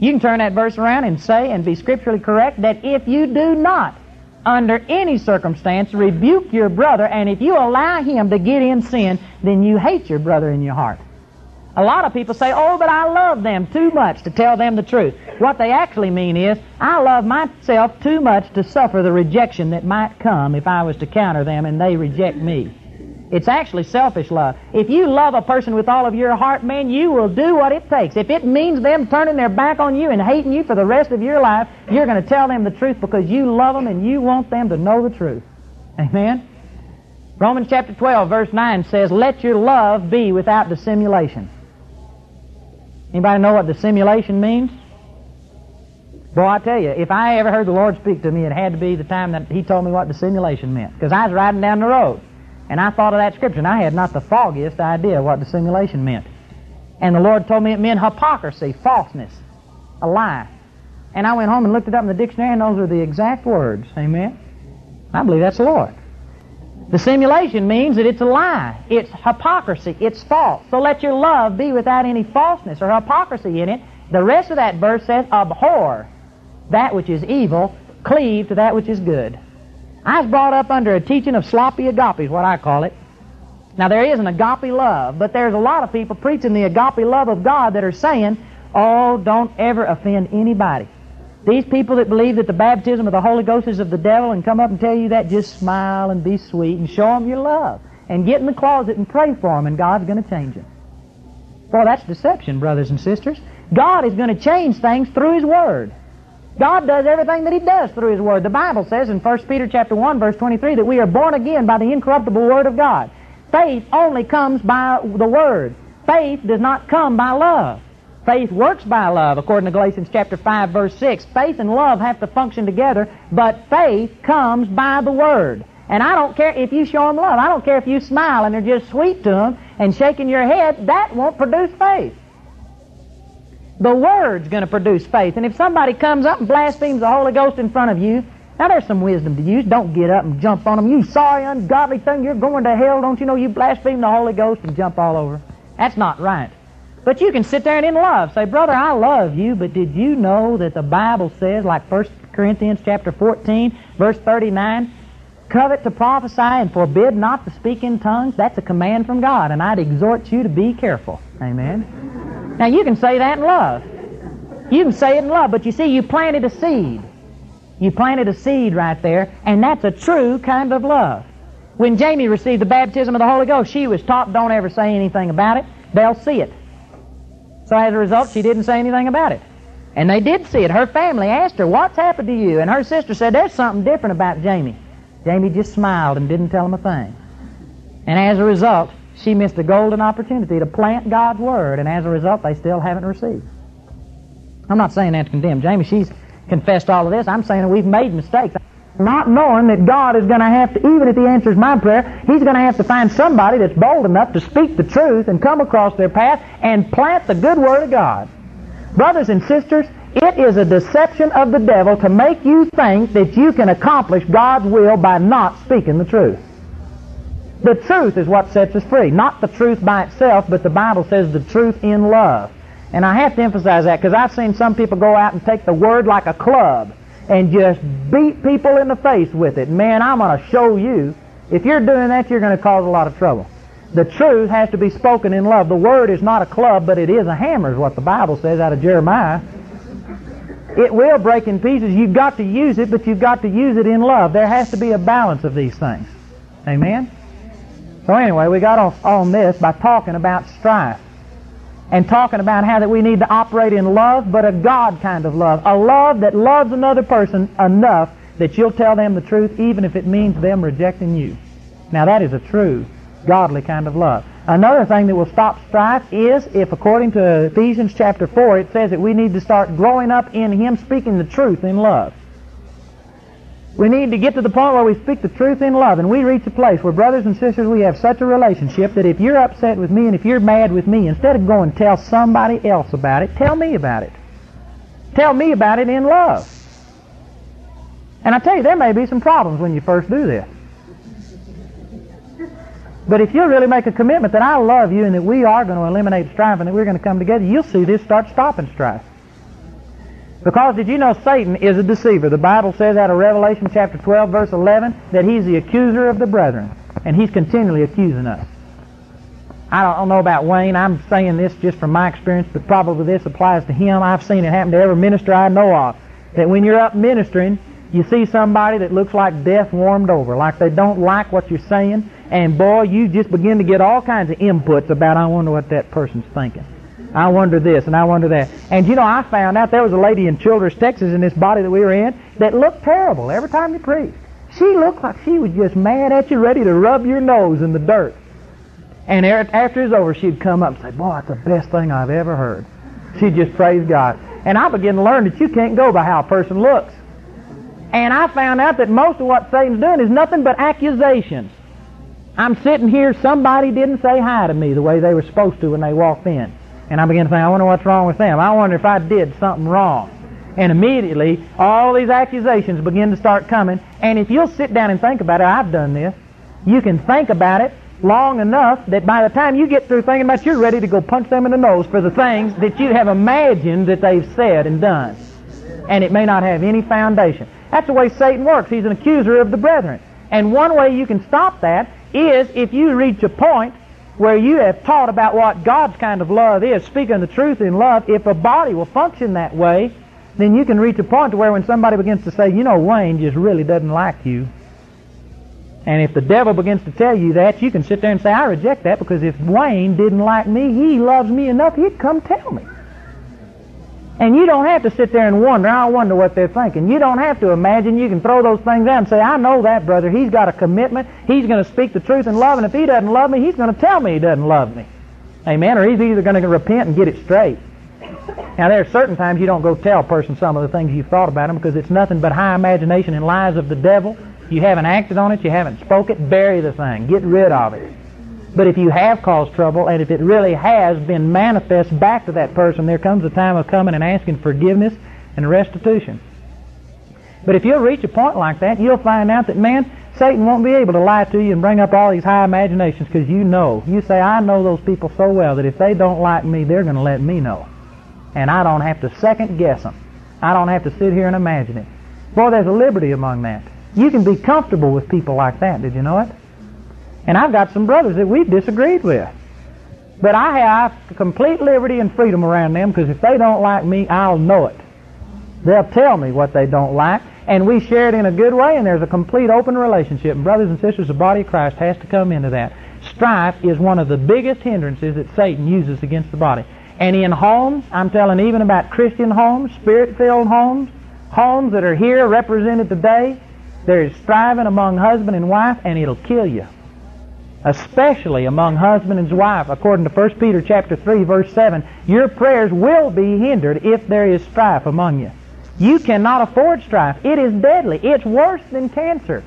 You can turn that verse around and say and be scripturally correct that if you do not, under any circumstance, rebuke your brother, and if you allow him to get in sin, then you hate your brother in your heart. A lot of people say, oh, but I love them too much to tell them the truth. What they actually mean is, I love myself too much to suffer the rejection that might come if I was to counter them and they reject me. It's actually selfish love. If you love a person with all of your heart, man, you will do what it takes. If it means them turning their back on you and hating you for the rest of your life, you're going to tell them the truth because you love them and you want them to know the truth. Amen? Romans chapter 12, verse 9 says, Let your love be without dissimulation. Anybody know what dissimulation means? Boy, I tell you, if I ever heard the Lord speak to me, it had to be the time that He told me what dissimulation meant. Because I was riding down the road, and I thought of that scripture, and I had not the foggiest idea what dissimulation meant. And the Lord told me it meant hypocrisy, falseness, a lie. And I went home and looked it up in the dictionary, and those are the exact words. Amen? I believe that's the Lord. Dissimulation means that it's a lie. It's hypocrisy. It's false. So let your love be without any falseness or hypocrisy in it. The rest of that verse says, abhor that which is evil, cleave to that which is good. I was brought up under a teaching of sloppy agape, is what I call it. Now, there is an agape love, but there's a lot of people preaching the agape love of God that are saying, oh, don't ever offend anybody. These people that believe that the baptism of the Holy Ghost is of the devil and come up and tell you that, just smile and be sweet and show them your love. And get in the closet and pray for them, and God's going to change them. Well, that's deception, brothers and sisters. God is going to change things through His Word. God does everything that He does through His Word. The Bible says in 1 Peter chapter 1, verse 23, that we are born again by the incorruptible Word of God. Faith only comes by the Word. Faith does not come by love. Faith works by love, according to Galatians chapter 5, verse 6. Faith and love have to function together, but faith comes by the Word. And I don't care if you show them love. I don't care if you smile and they're just sweet to them and shaking your head. That won't produce faith. The Word's going to produce faith. And if somebody comes up and blasphemes the Holy Ghost in front of you, now there's some wisdom to use. Don't get up and jump on them. You sorry, ungodly thing, you're going to hell. Don't you know you blaspheme the Holy Ghost and jump all over? That's not right. But you can sit there and in love say, brother, I love you, but did you know that the Bible says, like 1 Corinthians chapter 14, verse 39, covet to prophesy and forbid not to speak in tongues? That's a command from God, and I'd exhort you to be careful. Amen. Now you can say that in love. You can say it in love, but you see, you planted a seed. You planted a seed right there, and that's a true kind of love. When Jamie received the baptism of the Holy Ghost, she was taught, don't ever say anything about it. They'll see it. So as a result, she didn't say anything about it. And they did see it. Her family asked her, what's happened to you? And her sister said, there's something different about Jamie. Jamie just smiled and didn't tell them a thing. And as a result, she missed a golden opportunity to plant God's Word, and as a result, they still haven't received. I'm not saying that to condemn Jamie. She's confessed all of this. I'm saying that we've made mistakes. Not knowing that God is going to have to, even if He answers my prayer, He's going to have to find somebody that's bold enough to speak the truth and come across their path and plant the good Word of God. Brothers and sisters, it is a deception of the devil to make you think that you can accomplish God's will by not speaking the truth. The truth is what sets us free. Not the truth by itself, but the Bible says the truth in love. And I have to emphasize that because I've seen some people go out and take the word like a club and just beat people in the face with it. Man, I'm going to show you. If you're doing that, you're going to cause a lot of trouble. The truth has to be spoken in love. The word is not a club, but it is a hammer, is what the Bible says out of Jeremiah. It will break in pieces. You've got to use it, but you've got to use it in love. There has to be a balance of these things. Amen? So anyway, we got off on this by talking about strife and talking about how that we need to operate in love, but a God kind of love. A love that loves another person enough that you'll tell them the truth even if it means them rejecting you. Now that is a true, godly kind of love. Another thing that will stop strife is if according to Ephesians chapter 4 it says that we need to start growing up in Him speaking the truth in love. We need to get to the point where we speak the truth in love and we reach a place where brothers and sisters we have such a relationship that if you're upset with me and if you're mad with me, instead of going tell somebody else about it, tell me about it. Tell me about it in love. And I tell you, there may be some problems when you first do this. But if you'll really make a commitment that I love you and that we are going to eliminate strife and that we're going to come together, you'll see this start stopping strife. Because did you know Satan is a deceiver? The Bible says out of Revelation chapter 12 verse 11 that he's the accuser of the brethren. And he's continually accusing us. I don't know about Wayne. I'm saying this just from my experience, but probably this applies to him. I've seen it happen to every minister I know of. That when you're up ministering, you see somebody that looks like death warmed over, like they don't like what you're saying, and boy, you just begin to get all kinds of inputs about, I wonder what that person's thinking. I wonder this and I wonder that. And you know, I found out there was a lady in Childress, Texas, in this body that we were in, that looked terrible every time you preached. she looked like she was just mad at you, ready to rub your nose in the dirt. And er, after it's over, she'd come up and say, Boy, that's the best thing I've ever heard. She'd just praise God. And I began to learn that you can't go by how a person looks. And I found out that most of what Satan's doing is nothing but accusations. I'm sitting here, somebody didn't say hi to me the way they were supposed to when they walked in. And I began to think, I wonder what's wrong with them. I wonder if I did something wrong. And immediately, all these accusations begin to start coming. And if you'll sit down and think about it, I've done this. You can think about it long enough that by the time you get through thinking about it, you're ready to go punch them in the nose for the things that you have imagined that they've said and done. And it may not have any foundation. That's the way Satan works. He's an accuser of the brethren. And one way you can stop that is if you reach a point where you have taught about what God's kind of love is, speaking the truth in love, if a body will function that way, then you can reach a point to where when somebody begins to say, you know, Wayne just really doesn't like you, and if the devil begins to tell you that, you can sit there and say, I reject that because if Wayne didn't like me, he loves me enough, he'd come tell me. And you don't have to sit there and wonder, I wonder what they're thinking. You don't have to imagine. You can throw those things out and say, I know that brother. He's got a commitment. He's going to speak the truth in love. And if he doesn't love me, he's going to tell me he doesn't love me. Amen. Or he's either going to repent and get it straight. Now, there are certain times you don't go tell a person some of the things you've thought about them because it's nothing but high imagination and lies of the devil. You haven't acted on it. You haven't spoke it. Bury the thing. Get rid of it. But if you have caused trouble, and if it really has been manifest back to that person, there comes a time of coming and asking forgiveness and restitution. But if you'll reach a point like that, you'll find out that, man, Satan won't be able to lie to you and bring up all these high imaginations because you know. You say, I know those people so well that if they don't like me, they're going to let me know. And I don't have to second guess them. I don't have to sit here and imagine it. Boy, there's a liberty among that. You can be comfortable with people like that. Did you know it? And I've got some brothers that we've disagreed with. But I have complete liberty and freedom around them because if they don't like me, I'll know it. They'll tell me what they don't like, and we share it in a good way, and there's a complete open relationship. And brothers and sisters, the body of Christ has to come into that. Strife is one of the biggest hindrances that Satan uses against the body. And in homes, I'm telling even about Christian homes, spirit-filled homes, homes that are here represented today, there is striving among husband and wife, and it'll kill you especially among husband and wife. According to 1 Peter chapter 3 verse 7, your prayers will be hindered if there is strife among you. You cannot afford strife. It is deadly. It's worse than cancer.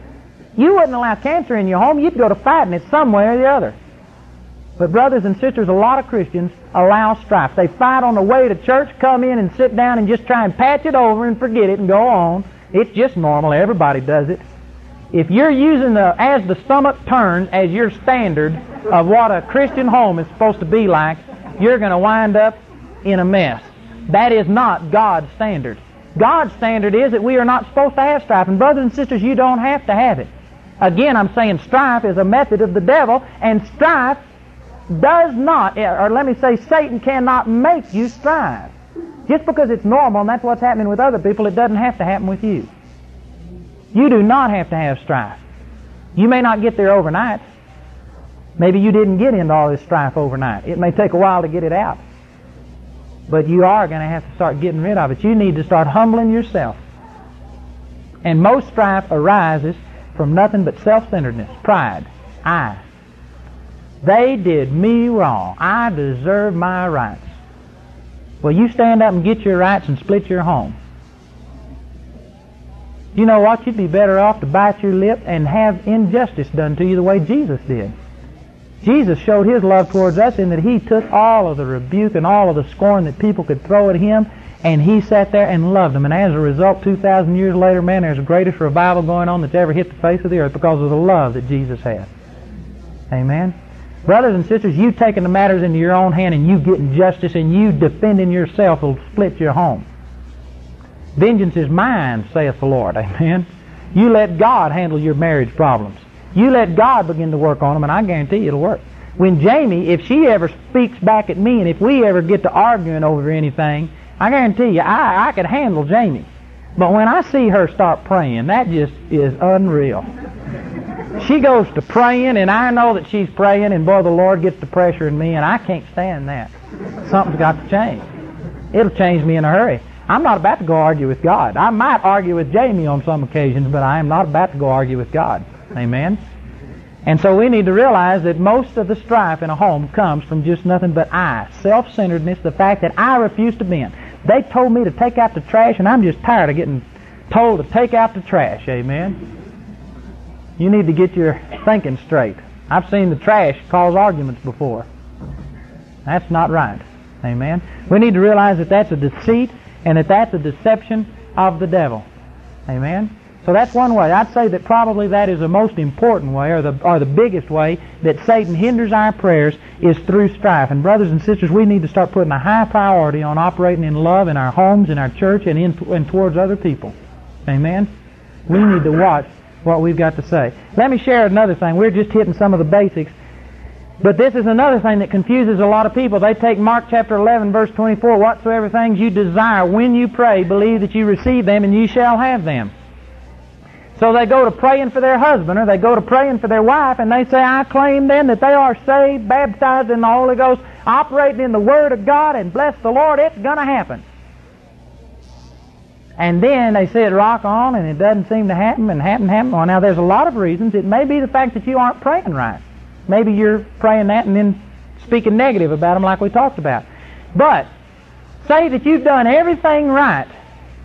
You wouldn't allow cancer in your home. You'd go to fighting it some way or the other. But brothers and sisters, a lot of Christians allow strife. They fight on the way to church, come in and sit down and just try and patch it over and forget it and go on. It's just normal. Everybody does it. If you're using the as the stomach turns as your standard of what a Christian home is supposed to be like, you're going to wind up in a mess. That is not God's standard. God's standard is that we are not supposed to have strife. And brothers and sisters, you don't have to have it. Again, I'm saying strife is a method of the devil, and strife does not, or let me say, Satan cannot make you strive. Just because it's normal and that's what's happening with other people, it doesn't have to happen with you. You do not have to have strife. You may not get there overnight. Maybe you didn't get into all this strife overnight. It may take a while to get it out. But you are going to have to start getting rid of it. You need to start humbling yourself. And most strife arises from nothing but self-centeredness, pride, I. They did me wrong. I deserve my rights. Well, you stand up and get your rights and split your home. You know what? You'd be better off to bite your lip and have injustice done to you the way Jesus did. Jesus showed his love towards us in that he took all of the rebuke and all of the scorn that people could throw at him, and he sat there and loved them. And as a result, 2,000 years later, man, there's the greatest revival going on that's ever hit the face of the earth because of the love that Jesus had. Amen? Brothers and sisters, you taking the matters into your own hand and you getting justice and you defending yourself will split your home. Vengeance is mine, saith the Lord. Amen. You let God handle your marriage problems. You let God begin to work on them, and I guarantee you it'll work. When Jamie, if she ever speaks back at me, and if we ever get to arguing over anything, I guarantee you I, I could handle Jamie. But when I see her start praying, that just is unreal. She goes to praying, and I know that she's praying, and boy, the Lord gets the pressure in me, and I can't stand that. Something's got to change. It'll change me in a hurry. I'm not about to go argue with God. I might argue with Jamie on some occasions, but I am not about to go argue with God. Amen? And so we need to realize that most of the strife in a home comes from just nothing but I. Self-centeredness, the fact that I refuse to bend. They told me to take out the trash, and I'm just tired of getting told to take out the trash. Amen? You need to get your thinking straight. I've seen the trash cause arguments before. That's not right. Amen? We need to realize that that's a deceit and that that's a deception of the devil. Amen? So that's one way. I'd say that probably that is the most important way, or the or the biggest way that Satan hinders our prayers is through strife. And brothers and sisters, we need to start putting a high priority on operating in love in our homes, in our church, and in and towards other people. Amen. We need to watch what we've got to say. Let me share another thing. We're just hitting some of the basics. But this is another thing that confuses a lot of people. They take Mark chapter 11 verse 24, whatsoever things you desire when you pray, believe that you receive them and you shall have them. So they go to praying for their husband or they go to praying for their wife and they say, I claim then that they are saved, baptized in the Holy Ghost, operating in the Word of God and bless the Lord, it's gonna happen. And then they say it rock on and it doesn't seem to happen and happen, happen. Well, now there's a lot of reasons. It may be the fact that you aren't praying right. Maybe you're praying that and then speaking negative about them like we talked about. But say that you've done everything right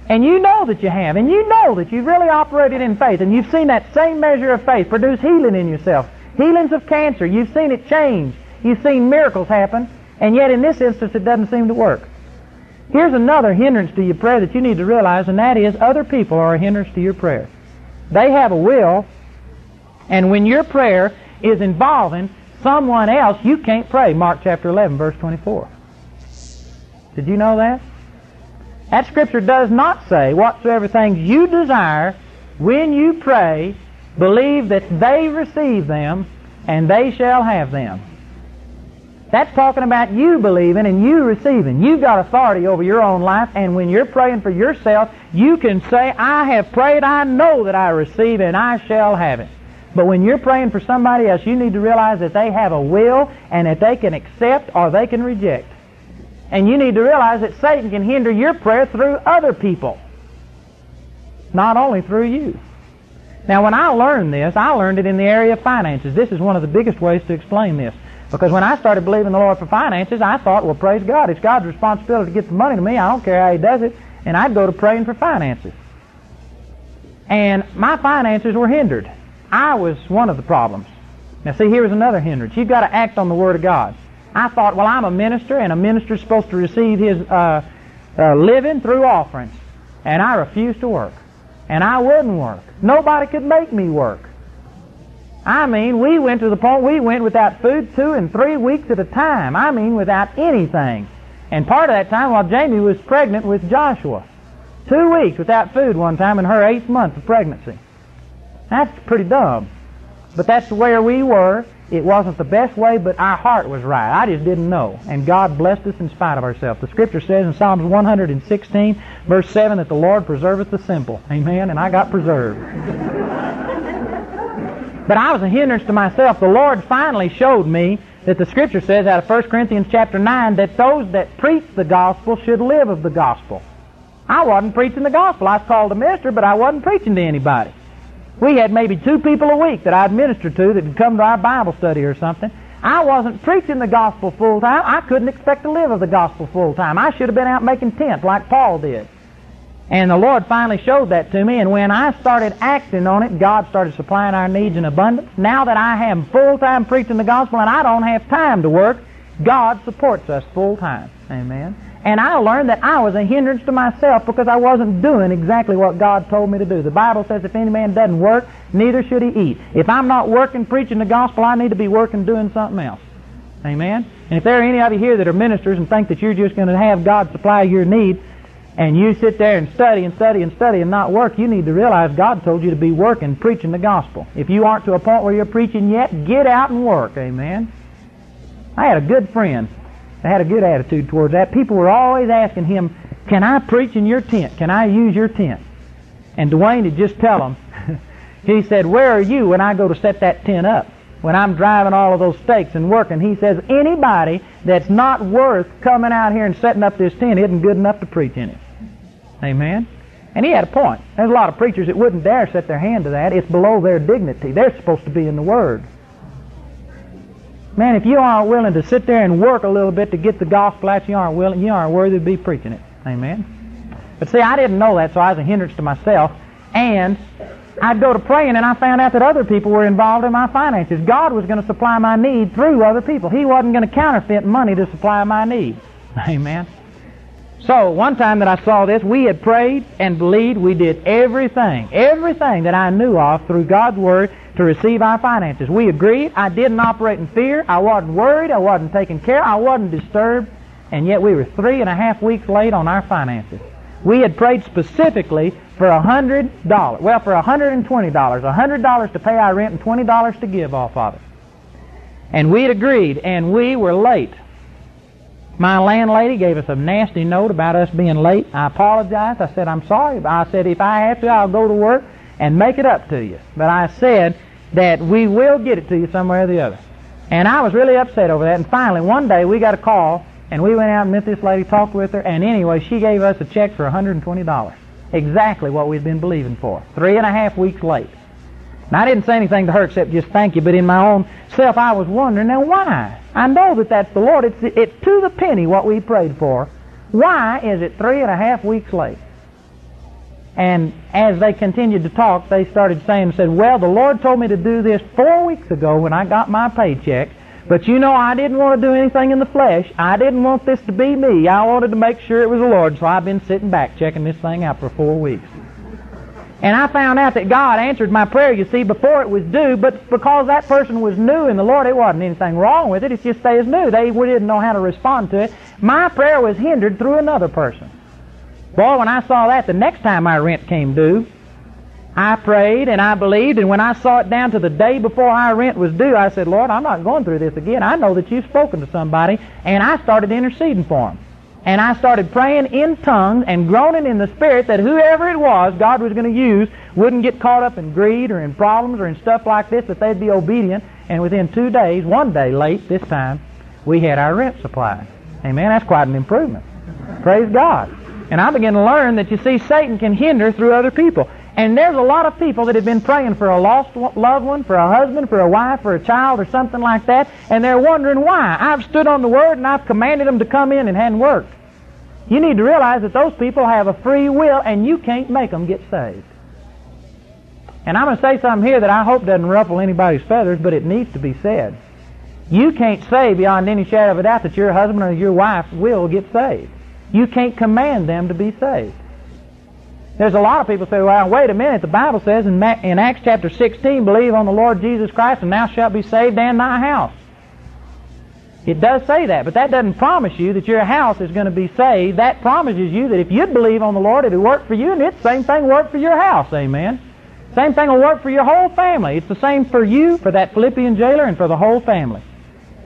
and you know that you have, and you know that you've really operated in faith, and you've seen that same measure of faith produce healing in yourself. Healings of cancer, you've seen it change. You've seen miracles happen, and yet in this instance it doesn't seem to work. Here's another hindrance to your prayer that you need to realize, and that is other people are a hindrance to your prayer. They have a will, and when your prayer is involving someone else, you can't pray. Mark chapter 11, verse 24. Did you know that? That scripture does not say, whatsoever things you desire, when you pray, believe that they receive them, and they shall have them. That's talking about you believing and you receiving. You've got authority over your own life, and when you're praying for yourself, you can say, I have prayed, I know that I receive, and I shall have it. But when you're praying for somebody else, you need to realize that they have a will and that they can accept or they can reject. And you need to realize that Satan can hinder your prayer through other people, not only through you. Now, when I learned this, I learned it in the area of finances. This is one of the biggest ways to explain this. Because when I started believing the Lord for finances, I thought, well, praise God. It's God's responsibility to get the money to me. I don't care how He does it. And I'd go to praying for finances. And my finances were hindered. I was one of the problems. Now, see, here's another hindrance. You've got to act on the Word of God. I thought, well, I'm a minister, and a minister's supposed to receive his uh, uh, living through offerings. And I refused to work. And I wouldn't work. Nobody could make me work. I mean, we went to the point we went without food two and three weeks at a time. I mean, without anything. And part of that time while Jamie was pregnant with Joshua. Two weeks without food one time in her eighth month of pregnancy. That's pretty dumb. But that's where we were. It wasn't the best way, but our heart was right. I just didn't know. And God blessed us in spite of ourselves. The scripture says in Psalms 116, verse 7, that the Lord preserveth the simple. Amen. And I got preserved. but I was a hindrance to myself. The Lord finally showed me that the scripture says out of 1 Corinthians chapter 9 that those that preach the gospel should live of the gospel. I wasn't preaching the gospel. I was called a minister, but I wasn't preaching to anybody. We had maybe two people a week that I'd minister to that would come to our Bible study or something. I wasn't preaching the gospel full time. I couldn't expect to live of the gospel full time. I should have been out making tents like Paul did. And the Lord finally showed that to me, and when I started acting on it, God started supplying our needs in abundance. Now that I am full time preaching the gospel and I don't have time to work, God supports us full time. Amen. And I learned that I was a hindrance to myself because I wasn't doing exactly what God told me to do. The Bible says if any man doesn't work, neither should he eat. If I'm not working preaching the gospel, I need to be working doing something else. Amen? And if there are any of you here that are ministers and think that you're just going to have God supply your need, and you sit there and study and study and study and not work, you need to realize God told you to be working, preaching the gospel. If you aren't to a point where you're preaching yet, get out and work. Amen? I had a good friend I had a good attitude towards that. People were always asking him, Can I preach in your tent? Can I use your tent? And Dwayne would just tell them, He said, Where are you when I go to set that tent up? When I'm driving all of those stakes and working, he says, Anybody that's not worth coming out here and setting up this tent isn't good enough to preach in it. Amen. And he had a point. There's a lot of preachers that wouldn't dare set their hand to that. It's below their dignity. They're supposed to be in the Word. Man, if you aren't willing to sit there and work a little bit to get the gospel out, you aren't willing, you aren't worthy to be preaching it. Amen. But see, I didn't know that, so I was a hindrance to myself. And I'd go to praying, and I found out that other people were involved in my finances. God was going to supply my need through other people. He wasn't going to counterfeit money to supply my needs. Amen. So, one time that I saw this, we had prayed and believed. We did everything, everything that I knew of through God's Word to receive our finances. We agreed. I didn't operate in fear. I wasn't worried. I wasn't taken care. I wasn't disturbed. And yet we were three and a half weeks late on our finances. We had prayed specifically for a hundred dollars. Well, for a hundred and twenty dollars. A hundred dollars to pay our rent and twenty dollars to give off of it. And we had agreed, and we were late. My landlady gave us a nasty note about us being late. I apologized. I said, I'm sorry. I said, if I have to, I'll go to work and make it up to you. But I said that we will get it to you some way or the other. And I was really upset over that. And finally, one day we got a call, and we went out and met this lady, talked with her, and anyway, she gave us a check for $120. Exactly what we'd been believing for. Three and a half weeks late. And I didn't say anything to her except just thank you, but in my own self I was wondering, now why? I know that that's the Lord. It's, it's to the penny what we prayed for. Why is it three and a half weeks late? And as they continued to talk, they started saying, said, well, the Lord told me to do this four weeks ago when I got my paycheck, but you know I didn't want to do anything in the flesh. I didn't want this to be me. I wanted to make sure it was the Lord, so I've been sitting back checking this thing out for four weeks. And I found out that God answered my prayer, you see, before it was due, but because that person was new in the Lord, it wasn't anything wrong with it. It's just they was new. They didn't know how to respond to it. My prayer was hindered through another person. Boy, when I saw that, the next time my rent came due, I prayed and I believed, and when I saw it down to the day before our rent was due, I said, Lord, I'm not going through this again. I know that you've spoken to somebody, and I started interceding for them. And I started praying in tongues and groaning in the Spirit that whoever it was God was going to use wouldn't get caught up in greed or in problems or in stuff like this, that they'd be obedient. And within two days, one day late this time, we had our rent supplied. Amen. That's quite an improvement. Praise God. And I began to learn that you see, Satan can hinder through other people. And there's a lot of people that have been praying for a lost loved one, for a husband, for a wife, for a child, or something like that, and they're wondering why. I've stood on the Word and I've commanded them to come in and hadn't worked. You need to realize that those people have a free will and you can't make them get saved. And I'm going to say something here that I hope doesn't ruffle anybody's feathers, but it needs to be said. You can't say beyond any shadow of a doubt that your husband or your wife will get saved. You can't command them to be saved. There's a lot of people say, well, wait a minute, the Bible says in, in Acts chapter 16, believe on the Lord Jesus Christ and thou shalt be saved and thy house. It does say that, but that doesn't promise you that your house is going to be saved. That promises you that if you'd believe on the Lord, it would work for you, and it's the same thing work for your house. Amen. Same thing will work for your whole family. It's the same for you, for that Philippian jailer, and for the whole family.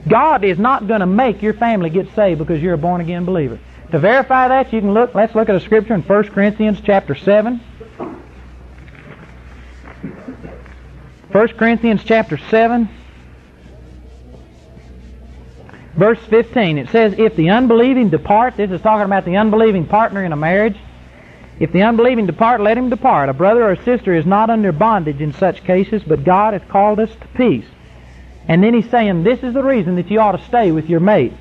God is not going to make your family get saved because you're a born again believer. To verify that, you can look, let's look at a scripture in 1 Corinthians chapter 7. 1 Corinthians chapter 7, verse 15. It says, If the unbelieving depart, this is talking about the unbelieving partner in a marriage. If the unbelieving depart, let him depart. A brother or sister is not under bondage in such cases, but God hath called us to peace. And then he's saying, This is the reason that you ought to stay with your mate.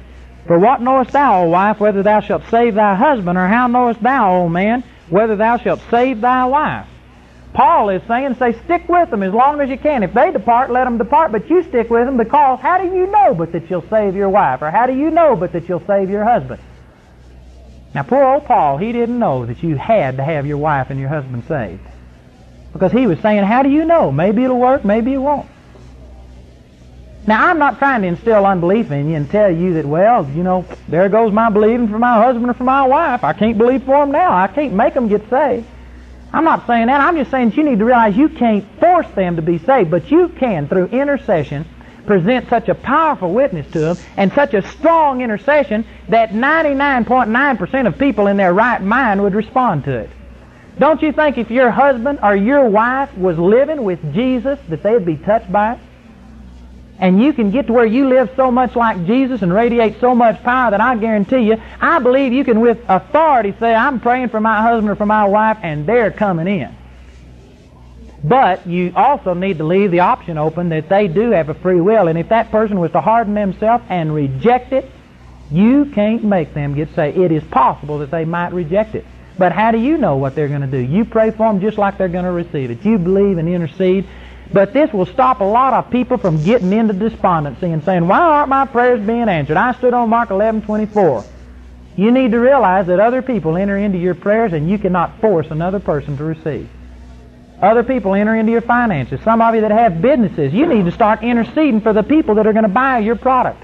For what knowest thou, O wife, whether thou shalt save thy husband, or how knowest thou, O man, whether thou shalt save thy wife? Paul is saying, say, stick with them as long as you can. If they depart, let them depart, but you stick with them because how do you know but that you'll save your wife? Or how do you know but that you'll save your husband? Now, poor old Paul, he didn't know that you had to have your wife and your husband saved. Because he was saying, how do you know? Maybe it'll work, maybe it won't. Now, I'm not trying to instill unbelief in you and tell you that, well, you know, there goes my believing for my husband or for my wife. I can't believe for them now. I can't make them get saved. I'm not saying that. I'm just saying that you need to realize you can't force them to be saved, but you can, through intercession, present such a powerful witness to them and such a strong intercession that 99.9% of people in their right mind would respond to it. Don't you think if your husband or your wife was living with Jesus that they'd be touched by it? And you can get to where you live so much like Jesus and radiate so much power that I guarantee you, I believe you can with authority say, I'm praying for my husband or for my wife, and they're coming in. But you also need to leave the option open that they do have a free will, and if that person was to harden themselves and reject it, you can't make them get saved. It is possible that they might reject it. But how do you know what they're going to do? You pray for them just like they're going to receive it. You believe and intercede but this will stop a lot of people from getting into despondency and saying, why aren't my prayers being answered? I stood on Mark 11:24. You need to realize that other people enter into your prayers and you cannot force another person to receive. Other people enter into your finances. Some of you that have businesses, you need to start interceding for the people that are going to buy your product.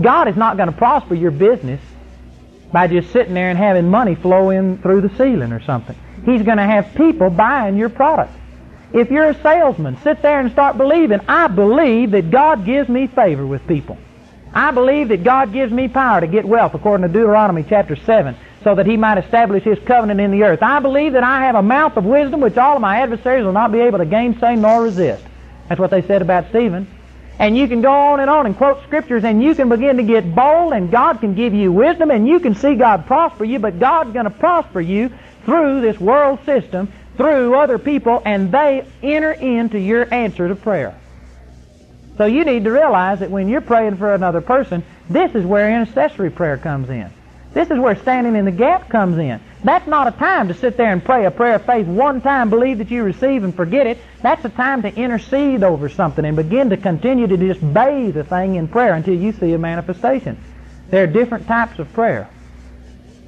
God is not going to prosper your business by just sitting there and having money flow in through the ceiling or something. He's going to have people buying your product. If you're a salesman, sit there and start believing, I believe that God gives me favor with people. I believe that God gives me power to get wealth according to Deuteronomy chapter 7 so that he might establish his covenant in the earth. I believe that I have a mouth of wisdom which all of my adversaries will not be able to gainsay nor resist. That's what they said about Stephen. And you can go on and on and quote scriptures and you can begin to get bold and God can give you wisdom and you can see God prosper you, but God's going to prosper you through this world system through other people and they enter into your answer to prayer. So you need to realize that when you're praying for another person, this is where intercessory prayer comes in. This is where standing in the gap comes in. That's not a time to sit there and pray a prayer of faith one time, believe that you receive and forget it. That's a time to intercede over something and begin to continue to just bathe the thing in prayer until you see a manifestation. There are different types of prayer.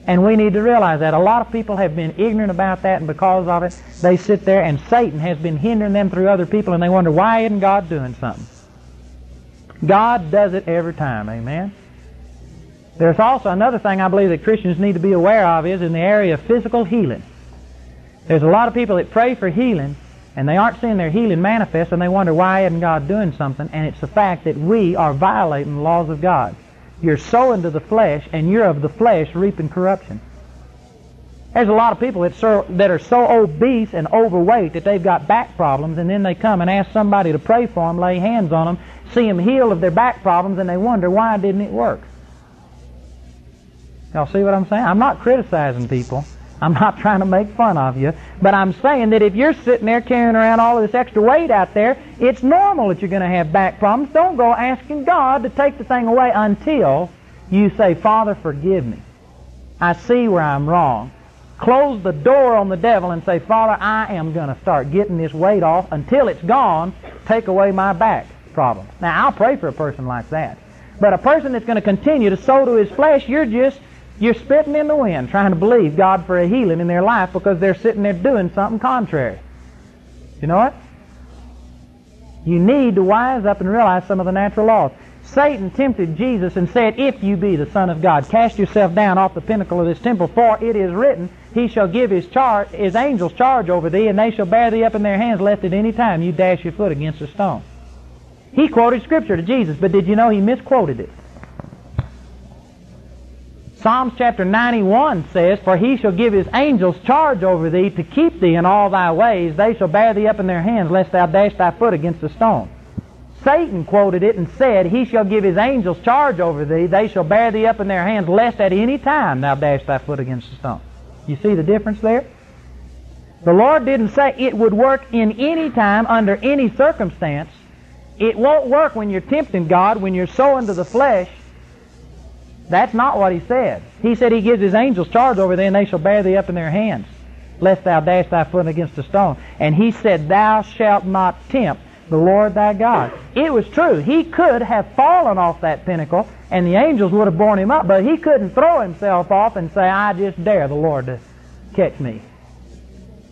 And we need to realize that. A lot of people have been ignorant about that, and because of it, they sit there and Satan has been hindering them through other people, and they wonder, why isn't God doing something? God does it every time, amen? There's also another thing I believe that Christians need to be aware of is in the area of physical healing. There's a lot of people that pray for healing, and they aren't seeing their healing manifest, and they wonder, why isn't God doing something? And it's the fact that we are violating the laws of God. You're sowing to the flesh, and you're of the flesh reaping corruption. There's a lot of people that, that are so obese and overweight that they've got back problems, and then they come and ask somebody to pray for them, lay hands on them, see them healed of their back problems, and they wonder why didn't it work. Y'all see what I'm saying? I'm not criticizing people. I'm not trying to make fun of you, but I'm saying that if you're sitting there carrying around all of this extra weight out there, it's normal that you're going to have back problems. Don't go asking God to take the thing away until you say, Father, forgive me. I see where I'm wrong. Close the door on the devil and say, Father, I am going to start getting this weight off until it's gone. Take away my back problem. Now, I'll pray for a person like that. But a person that's going to continue to sow to his flesh, you're just you're spitting in the wind trying to believe God for a healing in their life because they're sitting there doing something contrary. You know what? You need to wise up and realize some of the natural laws. Satan tempted Jesus and said, If you be the Son of God, cast yourself down off the pinnacle of this temple, for it is written, He shall give His, char- his angels charge over thee, and they shall bear thee up in their hands, lest at any time you dash your foot against a stone. He quoted Scripture to Jesus, but did you know he misquoted it? Psalms chapter 91 says, For he shall give his angels charge over thee to keep thee in all thy ways. They shall bear thee up in their hands, lest thou dash thy foot against a stone. Satan quoted it and said, He shall give his angels charge over thee. They shall bear thee up in their hands, lest at any time thou dash thy foot against a stone. You see the difference there? The Lord didn't say it would work in any time, under any circumstance. It won't work when you're tempting God, when you're sowing to the flesh. That's not what he said. He said he gives his angels charge over thee, and they shall bear thee up in their hands, lest thou dash thy foot against a stone. And he said, Thou shalt not tempt the Lord thy God. It was true. He could have fallen off that pinnacle, and the angels would have borne him up, but he couldn't throw himself off and say, I just dare the Lord to catch me.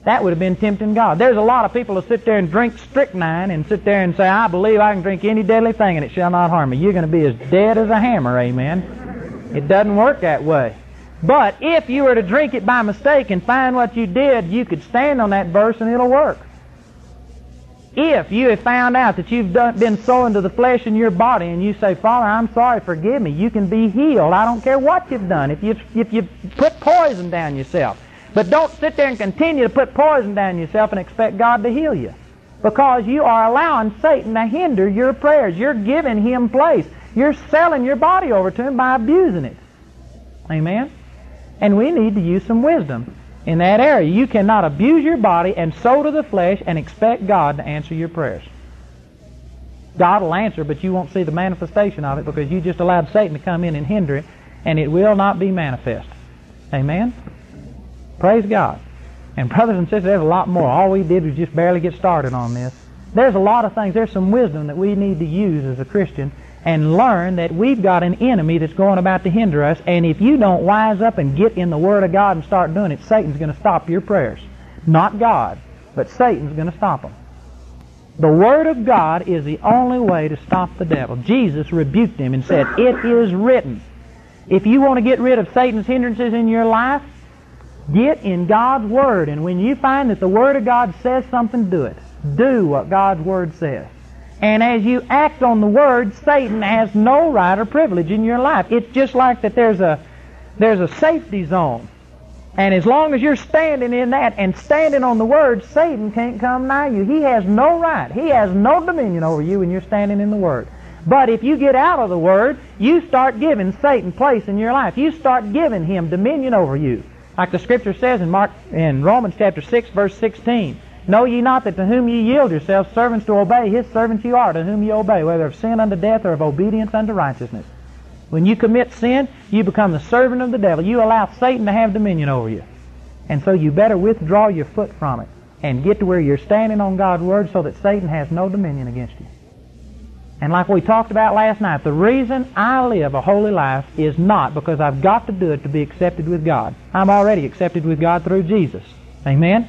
That would have been tempting God. There's a lot of people who sit there and drink strychnine and sit there and say, I believe I can drink any deadly thing and it shall not harm me. You're going to be as dead as a hammer, amen. It doesn't work that way. But if you were to drink it by mistake and find what you did, you could stand on that verse and it'll work. If you have found out that you've done, been sowing to the flesh in your body and you say, Father, I'm sorry, forgive me, you can be healed. I don't care what you've done. If you if you put poison down yourself. But don't sit there and continue to put poison down yourself and expect God to heal you. because you are allowing Satan to hinder your prayers. You're giving him place. You're selling your body over to him by abusing it. Amen? And we need to use some wisdom in that area. You cannot abuse your body and sow to the flesh and expect God to answer your prayers. God will answer, but you won't see the manifestation of it because you just allowed Satan to come in and hinder it, and it will not be manifest. Amen? Praise God. And brothers and sisters, there's a lot more. All we did was just barely get started on this. There's a lot of things. There's some wisdom that we need to use as a Christian and learn that we've got an enemy that's going about to hinder us. And if you don't wise up and get in the Word of God and start doing it, Satan's going to stop your prayers. Not God, but Satan's going to stop them. The Word of God is the only way to stop the devil. Jesus rebuked him and said, It is written. If you want to get rid of Satan's hindrances in your life, get in God's Word. And when you find that the Word of God says something, do it. Do what God's Word says. And as you act on the Word, Satan has no right or privilege in your life. It's just like that there's a, there's a safety zone. And as long as you're standing in that and standing on the Word, Satan can't come nigh you. He has no right. He has no dominion over you when you're standing in the Word. But if you get out of the Word, you start giving Satan place in your life. You start giving him dominion over you. Like the Scripture says in Mark, in Romans chapter 6, verse 16. Know ye not that to whom ye yield yourselves servants to obey, his servants you are, to whom ye obey, whether of sin unto death or of obedience unto righteousness. When you commit sin, you become the servant of the devil. You allow Satan to have dominion over you. And so you better withdraw your foot from it and get to where you're standing on God's Word so that Satan has no dominion against you. And like we talked about last night, the reason I live a holy life is not because I've got to do it to be accepted with God. I'm already accepted with God through Jesus. Amen?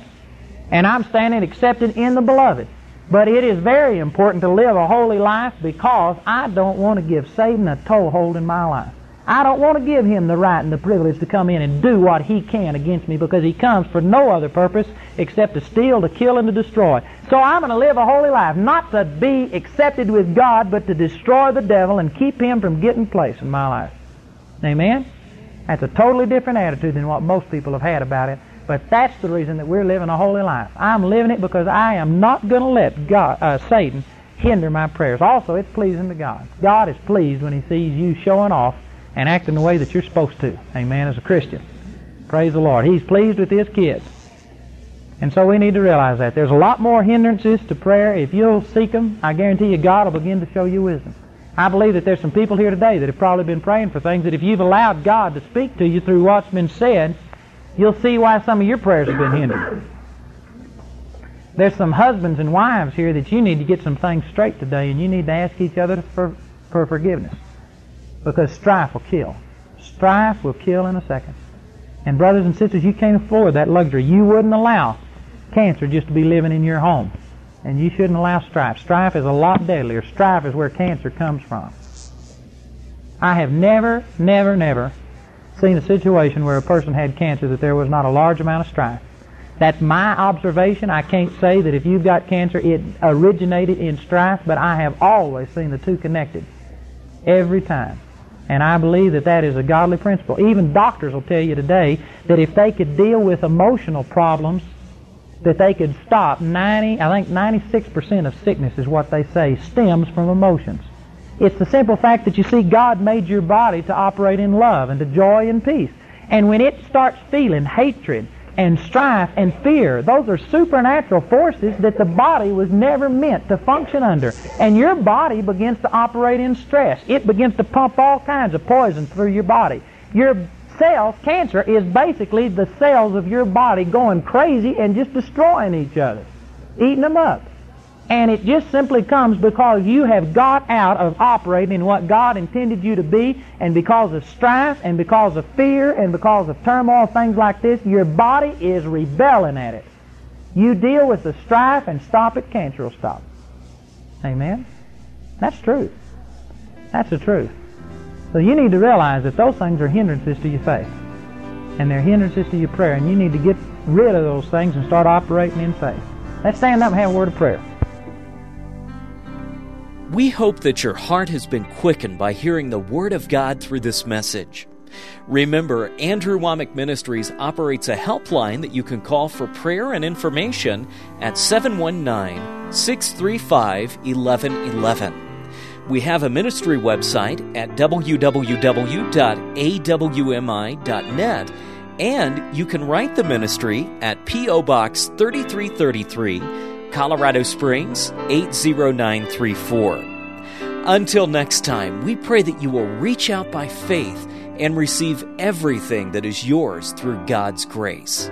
And I'm standing accepted in the beloved. But it is very important to live a holy life because I don't want to give Satan a toehold in my life. I don't want to give him the right and the privilege to come in and do what he can against me because he comes for no other purpose except to steal, to kill, and to destroy. So I'm going to live a holy life, not to be accepted with God, but to destroy the devil and keep him from getting place in my life. Amen? That's a totally different attitude than what most people have had about it. But that's the reason that we're living a holy life. I'm living it because I am not going to let God, uh, Satan hinder my prayers. Also, it's pleasing to God. God is pleased when He sees you showing off and acting the way that you're supposed to. Amen. As a Christian, praise the Lord. He's pleased with His kids. And so we need to realize that. There's a lot more hindrances to prayer. If you'll seek them, I guarantee you God will begin to show you wisdom. I believe that there's some people here today that have probably been praying for things that if you've allowed God to speak to you through what's been said, you'll see why some of your prayers have been hindered. There's some husbands and wives here that you need to get some things straight today, and you need to ask each other for, for forgiveness. Because strife will kill. Strife will kill in a second. And brothers and sisters, you can't afford that luxury. You wouldn't allow cancer just to be living in your home. And you shouldn't allow strife. Strife is a lot deadlier. Strife is where cancer comes from. I have never, never, never seen a situation where a person had cancer that there was not a large amount of strife. That's my observation. I can't say that if you've got cancer, it originated in strife, but I have always seen the two connected. Every time. And I believe that that is a godly principle. Even doctors will tell you today that if they could deal with emotional problems, that they could stop 90, I think 96% of sickness is what they say stems from emotions. It's the simple fact that you see God made your body to operate in love and to joy and peace. And when it starts feeling hatred and strife and fear, those are supernatural forces that the body was never meant to function under. And your body begins to operate in stress. It begins to pump all kinds of poison through your body. Your cells, cancer, is basically the cells of your body going crazy and just destroying each other, eating them up. And it just simply comes because you have got out of operating in what God intended you to be, and because of strife, and because of fear, and because of turmoil, things like this, your body is rebelling at it. You deal with the strife and stop it, cancer will stop. Amen? That's true. That's the truth. So you need to realize that those things are hindrances to your faith. And they're hindrances to your prayer, and you need to get rid of those things and start operating in faith. Let's stand up and have a word of prayer. We hope that your heart has been quickened by hearing the Word of God through this message. Remember, Andrew Wommack Ministries operates a helpline that you can call for prayer and information at 719 635 1111. We have a ministry website at www.awmi.net, and you can write the ministry at P.O. Box 3333, Colorado Springs 80934. Until next time, we pray that you will reach out by faith and receive everything that is yours through God's grace.